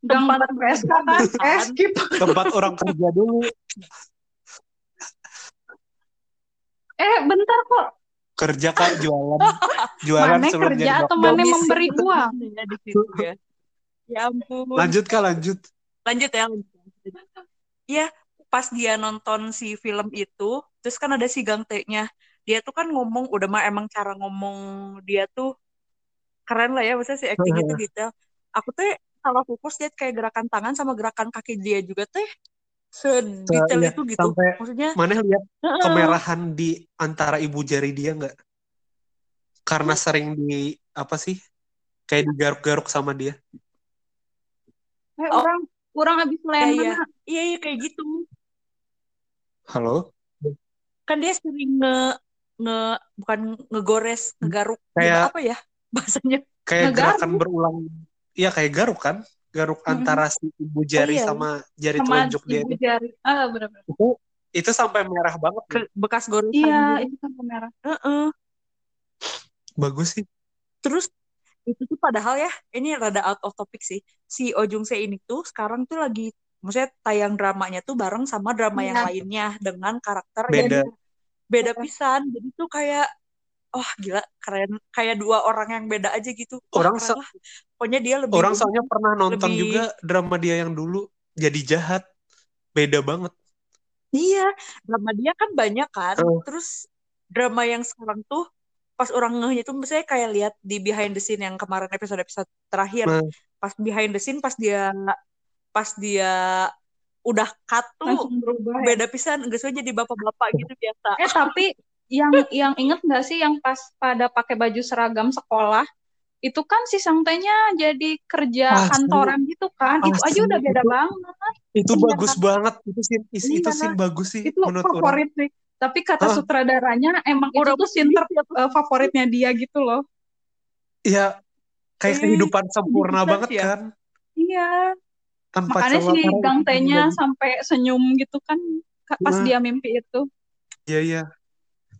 Gang Tempat PSK kan? Eh kan. skip. tempat orang kerja dulu. Eh bentar kok. Kerja kak jualan. Jualan Mana sebelum kerja temannya memberi uang. Ya, di situ ya. Ya ampun. Lanjut kak lanjut. lanjut ya lanjut. Iya, pas dia nonton si film itu, terus kan ada si Gang T-nya. Dia tuh kan ngomong, udah mah emang cara ngomong dia tuh keren lah ya, maksudnya si acting itu detail. Aku tuh salah fokus lihat kayak gerakan tangan sama gerakan kaki dia juga teh sedetail iya, itu gitu. sampai- Maksudnya, Mana lihat kemerahan di antara ibu jari dia nggak? Karena sering di apa sih? Kayak digaruk-garuk sama dia. Eh Oh. orang orang habis Iya, iya. Iya, iya kayak gitu. Halo? Kan dia sering nge nge bukan ngegores, ngegaruk. Kayak- apa ya bahasanya? Kayak Ngegaruk. gerakan berulang. Iya kayak garuk kan? Garuk Mm-mm. antara si ibu jari iya. sama jari Sama telunjuk dia. ibu jari. Ah benar-benar. Itu itu sampai merah banget. Ke, bekas goresan Iya itu kan merah. Heeh. Bagus sih. Terus itu tuh padahal ya, ini rada out of topic sih. Si Oh Jung Se ini tuh sekarang tuh lagi, maksudnya tayang dramanya tuh bareng sama drama yang Iya. lainnya dengan karakter Beda. yang beda pisan. Jadi tuh kayak, oh gila keren, kayak dua orang yang beda aja gitu. Orang keren so- lah. Pokoknya dia lebih Orang soalnya pernah nonton lebih- juga drama dia yang dulu jadi jahat. Beda banget. Iya, drama dia kan banyak kan. Heeh. Terus drama yang sekarang tuh pas orang ngehnya tuh misalnya kayak lihat di behind the scene yang kemarin episode-episode terakhir. Nah. Pas behind the scene pas dia pas dia udah cut tuh ya. beda pisan enggak jadi bapak-bapak gitu biasa. Eh tapi yang yang inget nggak sih yang pas pada pakai baju seragam sekolah itu kan si sangtenya jadi kerja Asli. kantoran gitu kan itu aja Asli, udah beda itu- banget Itu Iya. bagus banget. Itu is- itu Iya. scene bagus sih itu menurut orang. favorit sih tapi kata Hah? sutradaranya emang itu Udah tuh scene ter- eh, favoritnya dia gitu loh Iya, kayak Eh, kehidupan sempurna bisa banget sih ya. kan. iya Tanpa makanya celah si parah Gang itu T-nya bagus. sampai senyum gitu kan ka- pas Nah. dia mimpi itu Iya, iya.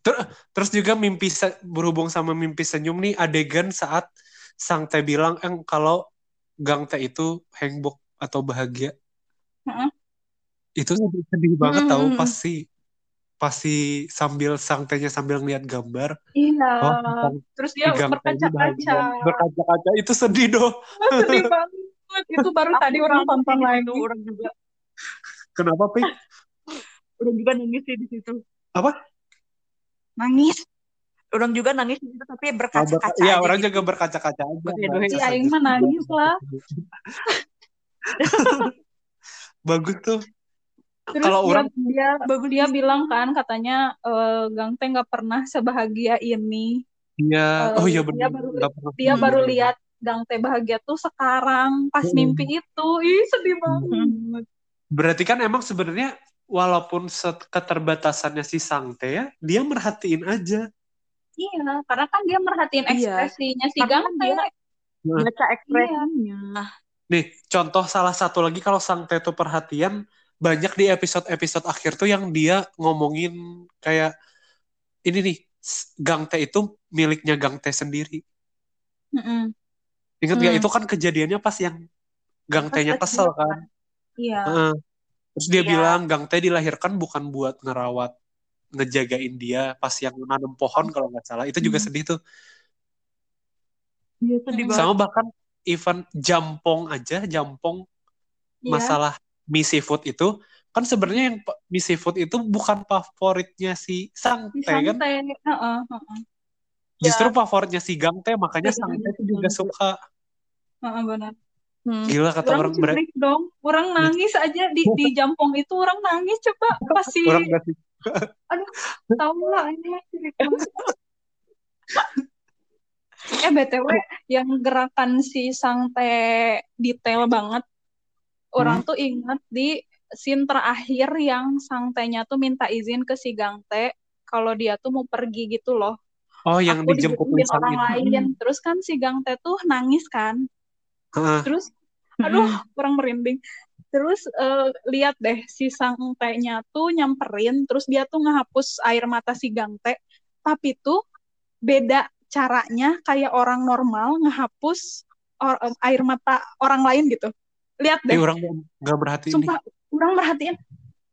Ter- Terus juga mimpi berhubung sama mimpi senyum nih adegan saat Sang Teh bilang eh, kalau Gang Teh itu hangbok atau bahagia. Heeh. Itu sedih, sedih banget Mm, tahu pasti pasti sambil Sang Tehnya sambil ngeliat gambar. iya Oh, terus dia berkaca-kaca. Berkaca-kaca itu sedih doh. sedih banget itu baru tadi orang tonton lagi Itu orang juga Kenapa, Pi? orang juga nangis sih di situ. Nangis Orang juga nangis di situ tapi Oh, berkaca-kaca berka- Iya, orang gitu. juga berkaca-kaca aja. Si Aing mah nangis lah Bagus tuh. Terus Kalau dia, orang dia Bagus dia bilang kan katanya eh, Gang Teh nggak pernah sebahagia ini. Iya, Eh, oh iya dia benar. baru- Nggak pernah Dia baru lihat Gang Teh bahagia tuh sekarang pas Hmm. mimpi itu. Ih sedih banget. Berarti kan emang sebenarnya walaupun set- keterbatasannya si Sangte ya, dia merhatiin aja. Iya, karena kan dia merhatiin Iya. ekspresinya si Karena Gang kan Teh. dia- Baca ekspresinya. Nih, contoh salah satu lagi kalau Sangte itu perhatian, banyak di episode-episode akhir tuh yang dia ngomongin kayak ini nih, s- Gang Teh itu miliknya Gang Teh sendiri. Mm-mm. Ingat nggak Hmm. itu kan kejadiannya pas yang Gang kecil kesel kan. Iya. Heeh. Terus dia Iya. bilang Gang Teh dilahirkan bukan buat ngerawat, ngejagain dia pas yang nanam pohon kalau nggak salah. Itu juga Hmm. sedih tuh. Iya sedih banget. Sama bahkan even jampong aja, jampong Iya. masalah mie seafood itu kan sebenarnya yang mie seafood itu bukan favoritnya si Sang Teh kan. Santai. Heeh, heeh. Justru favoritnya si Gang Teh, makanya Iya, Sang iya, Teh itu juga suka. Heeh, benar. Hmm. Gila kata Orang orang dong. Orang nangis aja di di jampong itu orang nangis coba pasti Orang nggak sih. tahu lah ini. Eh BTW yang gerakan si Sangte detail banget. Orang tuh inget di scene terakhir yang Sangtenya tuh minta izin ke si Gangte kalau dia tuh mau pergi gitu loh. Oh, yang dijemput orang itu. lain. Terus kan si Gangte tuh nangis kan. Terus Hmm. Aduh, orang merinding. Terus eh, lihat deh si Sangte-nya tuh nyamperin, terus dia tuh ngehapus air mata si Gangte, tapi tuh beda caranya kayak orang normal ngehapus or- air mata orang lain gitu. Lihat Eh, deh, orang nggak berhati ini. sumpah orang merhatiin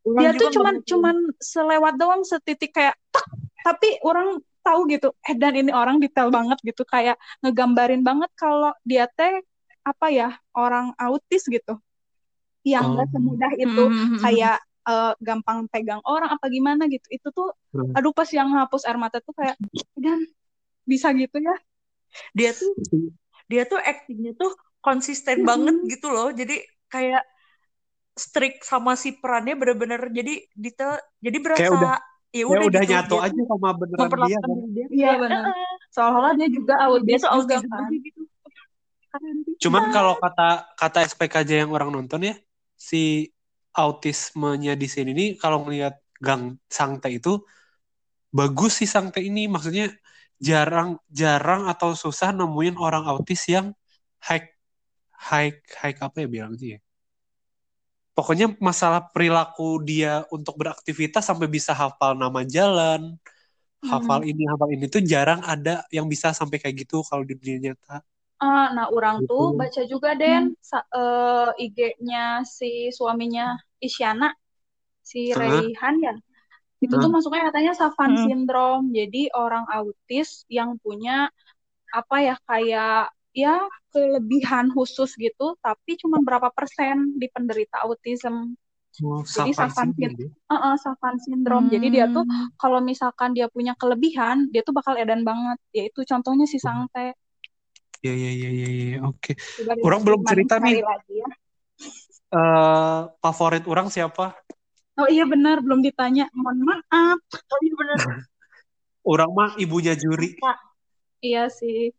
Orang dia tuh cuman nggak cuman selewat doang setitik kayak tak, tapi orang tahu gitu eh dan ini orang detail banget gitu kayak ngegambarin banget kalau dia teh apa ya orang autis gitu yang nggak Oh. semudah itu Mhm. kayak eh, gampang pegang orang apa gimana gitu itu tuh Hmm. aduh pas yang hapus air mata tuh kayak dan bisa gitu ya dia tuh dia tuh actingnya tuh konsisten Mm-mm. banget gitu loh jadi kayak strict sama si perannya bener-bener jadi detail jadi berasa udah- ya Ya udah udah gitu nyatu dia aja sama beneran dia kan. dia Iya, kayak, benar. "Eh, eh, seolah-olah dia juga dia autis tuh juga autism kan gitu Cuman kalau kata kata SPKJ yang orang nonton ya, si autismenya di sini nih kalau ngelihat Gang Sangte itu bagus sih Sangte ini, maksudnya jarang jarang atau susah nemuin orang autis yang high high high apa ya bilangnya ya. Pokoknya masalah perilaku dia untuk beraktivitas sampai bisa hafal nama jalan, hafal Hmm. ini, hafal ini tuh jarang ada yang bisa sampai kayak gitu kalau di dunia nyata. Ah, nah, orang tuh Gitu. baca juga Den sa- eh, IG-nya si suaminya Isyana, si Heeh. Raihan ya. Itu tuh Heeh. masuknya katanya Savant Hmm. syndrome. Jadi orang autis yang punya apa ya kayak ya kelebihan khusus gitu, tapi cuma berapa persen di penderita autism. Oh, Jadi Savant Savant syndrome ya. Heeh, Savant syndrome. Jadi dia tuh Hmm. kalau misalkan dia punya kelebihan, dia tuh bakal edan banget. Yaitu contohnya si Sangte. Ya, ya, ya, ya, ya, oke. Coba Orang belum cerita nih, lagi ya. eh favorit orang siapa? Oh iya benar, belum ditanya. Mohon maaf. oh iya bener Orang mah ibunya juri. Kak, Iya sih.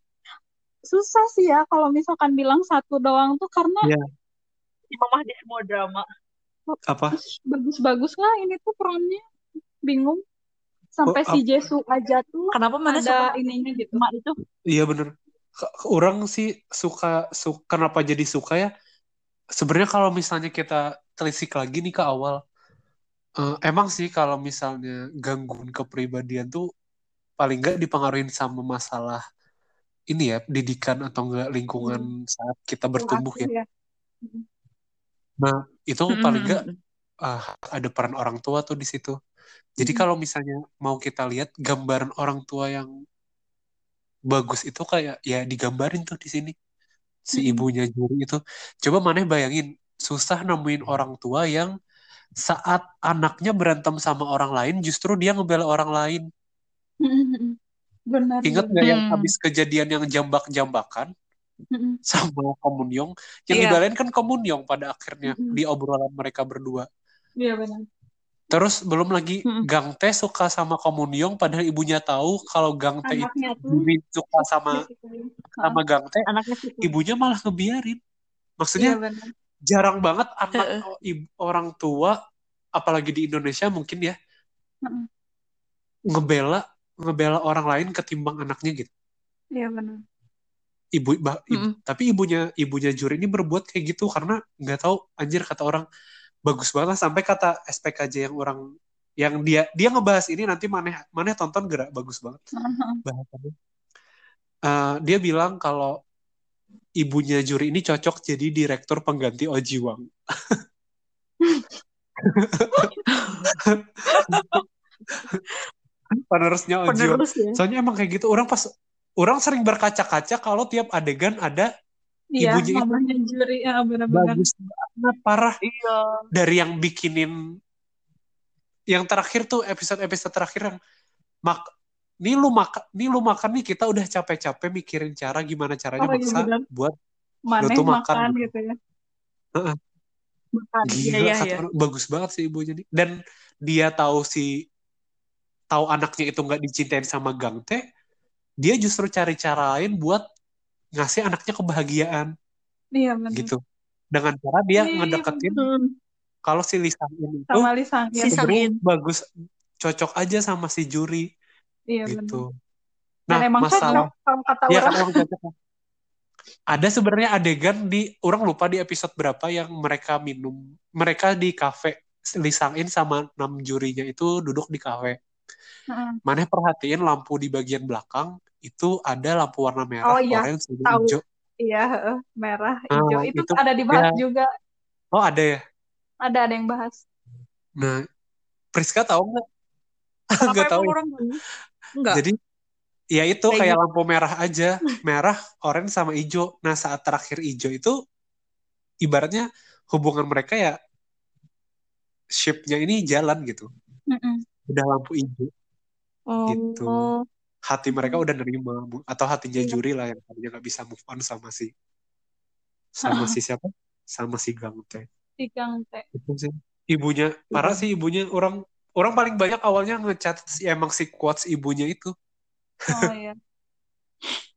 Susah sih ya kalau misalkan bilang satu doang tuh karena Ya, si mamah di semua drama apa? bagus-bagus lah ini tuh perannya. Bingung. Sampai Oh, si Jesu aja tuh kenapa mana ada suka ininya gitu. emak itu iya bener. Orang sih suka, suka, kenapa jadi suka ya? Sebenarnya kalau misalnya kita telisik lagi nih ke awal, eh, emang sih kalau misalnya gangguan kepribadian tuh paling nggak dipengaruhi sama masalah ini ya, pendidikan atau enggak Hmm. lingkungan saat kita bertumbuh ya. ya. Hmm. Nah, itu Mm-mm, paling nggak ah, ada peran orang tua tuh di situ. Jadi Hmm. kalau misalnya mau kita lihat gambaran orang tua yang bagus itu kayak ya digambarin tuh di sini si Hmm. ibunya Juri itu. Coba maneh bayangin susah nemuin orang tua yang saat anaknya berantem sama orang lain justru dia ngebela orang lain. Benar, Ingat benar. nggak yang Hmm. habis kejadian yang jambak-jambakan Hmm. sama Komunyong? Yang Iya. dibelain kan Komunyong pada akhirnya Hmm. di obrolan mereka berdua. Iya benar. Terus belum lagi Mm-mm. Gang Tae suka sama Komunyong padahal ibunya tahu kalau Gang Tae itu suka sama sama Gang situ ibunya malah ngebiarin. Maksudnya benar. jarang banget anak ibu, orang tua apalagi di Indonesia mungkin ya Heeh. ngebela ngebela orang lain ketimbang anaknya gitu. Iya benar. Ibu, bah- ibu- Mm-mm. tapi ibunya ibunya Juri ini berbuat kayak gitu karena nggak tahu anjir kata orang bagus banget sampai kata SPKJ yang orang yang dia dia ngebahas ini nanti maneh maneh tonton gerak bagus banget bahasannya. Eh, dia bilang kalau ibunya Juri ini cocok jadi direktur pengganti Oji Wang. Penerusnya Oji Wang. penerus ya Soalnya emang kayak gitu. Orang pas orang sering berkaca-kaca kalau tiap adegan ada Iya, ibunya itu mamanya juri ya benar-benar. bagus banget parah iya dari yang bikinin yang terakhir tuh episode-episode terakhir yang mak nih lu makan nih lu makan nih kita udah capek-capek mikirin cara gimana caranya Oh iya maksa benar. buat lu Maneh tuh makan makan gitu. gitu ya. Makan iya Gila iya iya orang, bagus banget sih ibunya nih. Dan dia tahu si tahu anaknya itu nggak dicintain sama Gang Tae, dia justru cari cara lain buat ngasih anaknya kebahagiaan Iya benar. gitu. Dengan cara dia Iya, ngedeketin Hmm. kalau si Lee Sang In itu Sama Lisang ya. si Sang sebenarnya In bagus cocok aja sama si Juri Iya benar. gitu. Dan Nah, emang masalah cocok kalau kata ya orang. kan cocok. ada sebenarnya adegan di orang lupa di episode berapa yang mereka minum mereka di kafe Lisangin sama enam jurinya itu duduk di kafe Heeh. Maneh perhatiin lampu di bagian belakang itu ada lampu warna merah, Oh iya, orange, sama hijau. Iya, merah, Ah, hijau. Itu itu ada dibahas ya. juga. Oh ada ya. Ada ada yang bahas. Nah, Priska tahu nggak? Nggak tahu. enggak? Jadi ya itu Kayak kayak gitu. lampu merah aja, merah, orange sama hijau. Nah saat terakhir hijau itu ibaratnya hubungan mereka ya shape-nya ini jalan gitu. Mm-mm. Udah lampu hijau gitu. Oh. Hati mereka udah nerima atau hatinya Iya. juri lah yang tadinya nggak bisa move on sama si sama si siapa? Sama si Gang teh. Tigang teh. Itu sih. Ibunya parah sih ibunya orang orang paling banyak awalnya ngecat si emang si quotes ibunya itu. Oh iya.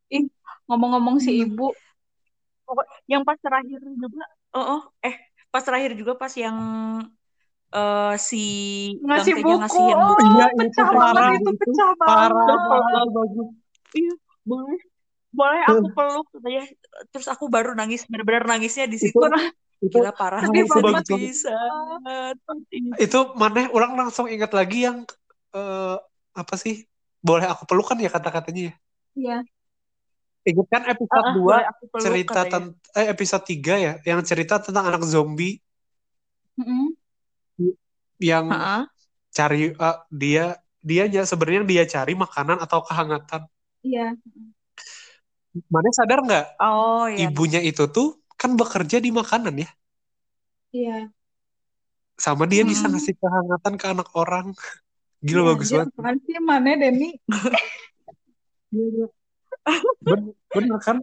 Ih, ngomong-ngomong si Hmm. ibu, yang pas terakhir juga oh, oh, eh pas terakhir juga pas yang eh, si ngasih Gang buku. Ngasihin Oh, buku. Iya, itu pecah parah, banget itu, itu pecah Parah, banget. parah, bagus. Iya, boleh. Boleh aku peluk katanya. Terus aku baru nangis, benar-benar nangisnya di situ. Itu itu Gila parah sedih itu banget. bisa. Itu maneh orang langsung ingat lagi yang eh, apa sih? Boleh aku peluk kan ya kata-katanya ya? Iya. Ingat kan episode Ah, ah, 2 boleh aku peluk cerita katanya. tentang eh episode 3 ya yang cerita tentang anak zombie Mm-mm. Yang Heeh. cari eh, dia dia ya sebenarnya dia cari makanan atau kehangatan. Iya. Mana sadar nggak Oh iya. ibunya itu tuh kan bekerja di makanan ya, Iya. sama dia bisa Mm-mm. ngasih kehangatan ke anak orang. Gila Iya, bagus banget. sih mana Denny? Ben- bener kan?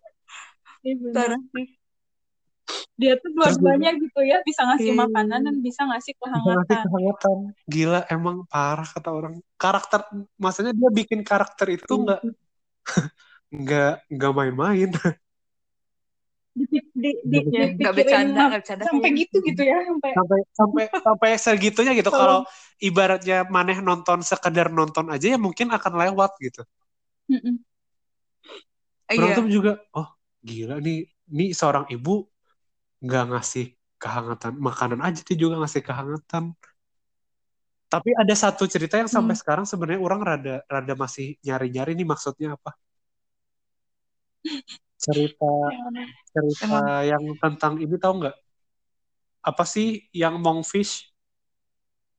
Iya, bener. Dia tuh dua-duanya gitu ya, bisa ngasih Iya. makanan dan bisa ngasih Bisa ngasih kehangatan. kehangatan. Gila emang parah kata orang. Karakter, maksudnya dia bikin karakter itu nggak nggak nggak main-main. Di, di, di, Ya, dipikirin nggak bercanda, nggak bercanda. sampai gitu gitu ya, sampai sampai sampai sampai segitunya gitu. Kalau- Kalau ibaratnya maneh nonton sekedar nonton aja ya mungkin akan lewat gitu. Orang Iya. tuh juga, oh gila nih, nih seorang ibu nggak ngasih kehangatan makanan aja dia juga ngasih kehangatan. Tapi ada satu cerita yang sampai Hmm. sekarang sebenarnya orang rada rada masih nyari-nyari nih maksudnya apa? Cerita cerita yang tentang ini tahu nggak? Apa sih yang Monkfish?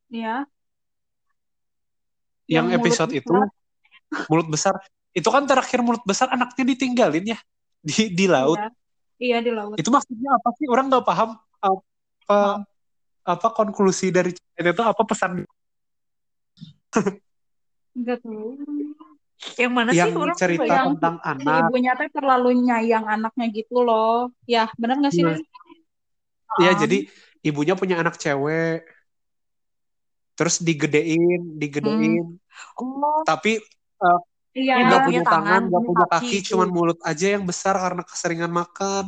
Iya. Yang, Yang mulut episode itu besar. mulut besar. Itu kan terakhir mulut besar anaknya ditinggalin ya di di laut. Iya. Iya di laut. Itu maksudnya apa sih? Orang nggak paham apa apa konklusi dari cerita itu apa pesan Enggak tahu. Yang mana yang sih orang cerita Yang tentang Si anak. ibunya teh terlalu nyayang anaknya gitu loh. Ya, benar nggak sih? Nah, Den? Ya, jadi ibunya punya anak cewek. Terus digedein, digedein. Oh, Tapi eh, Iya. Nggak punya tangan, tangan, nggak punya kaki kaki, cuman mulut aja yang besar karena keseringan makan.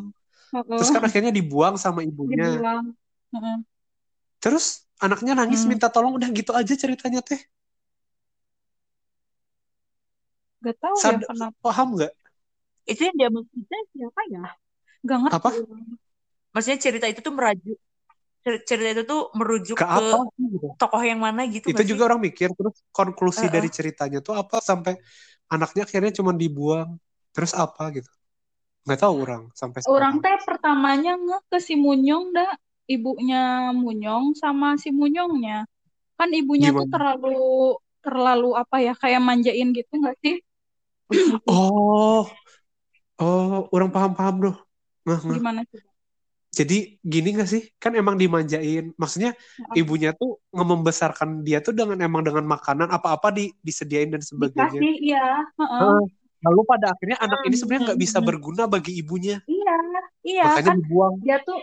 Heeh. Terus kan akhirnya dibuang sama ibunya. dibilang. Heeh. Terus anaknya nangis Hmm. minta tolong, udah gitu aja ceritanya teh. Gak tahu ya Sad- kenapa. paham nggak? itu yang dia maksudnya siapa ya? Gak ngerti. Apa? Maksudnya cerita itu tuh merajuk cer- cerita itu tuh merujuk Ke ke, apa gitu? tokoh yang mana gitu Itu nggak sih? juga orang mikir. Terus konklusi Heeh. dari ceritanya tuh apa sampai anaknya akhirnya cuma dibuang. Terus apa gitu? Nggak tahu orang sampai Orang sekarang. teh pertamanya nge ke si Munyong dah. Ibunya Munyong sama si Munyongnya. Kan ibunya tuh Gimana? terlalu terlalu apa ya kayak manjain gitu nggak sih? Oh, oh, orang paham-paham loh. Nah, nah. Gimana sih? Jadi gini gak sih? Kan emang dimanjain. Maksudnya ibunya tuh membesarkan dia tuh dengan emang dengan makanan apa-apa di, disediain dan sebagainya. Dikasih, iya. Heeh. Heeh. Lalu pada akhirnya anak ini sebenarnya nggak bisa berguna bagi ibunya. Iya, iya Makanya kan dibuang. dia tuh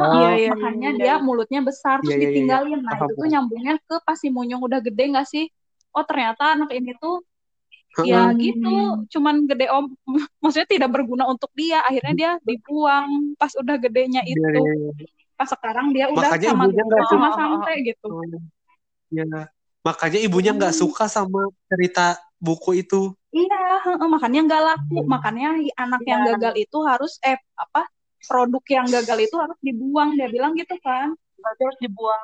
Oh. Heeh, Iya, iya, makanya iya, dia iya. mulutnya besar terus Iya, iya, iya, iya. ditinggalin. Nah, Paham, itu tuh nyambungnya ke pas si Munyong udah gede nggak sih? Oh, ternyata anak ini tuh. Ya gitu, cuman gede om, maksudnya tidak berguna untuk dia. Akhirnya dia dibuang pas udah gedenya Iya, itu. iya, iya. Pas sekarang dia udah Makanya sama ibunya sama. Sampe gitu. Ya. Makanya ibunya nggak Hmm. suka sama cerita buku itu. Iya, heeh, makanya nggak laku. Hmm. Makanya anak yang Iya. gagal itu harus eh apa produk yang gagal itu harus dibuang dia bilang gitu kan. berarti harus dibuang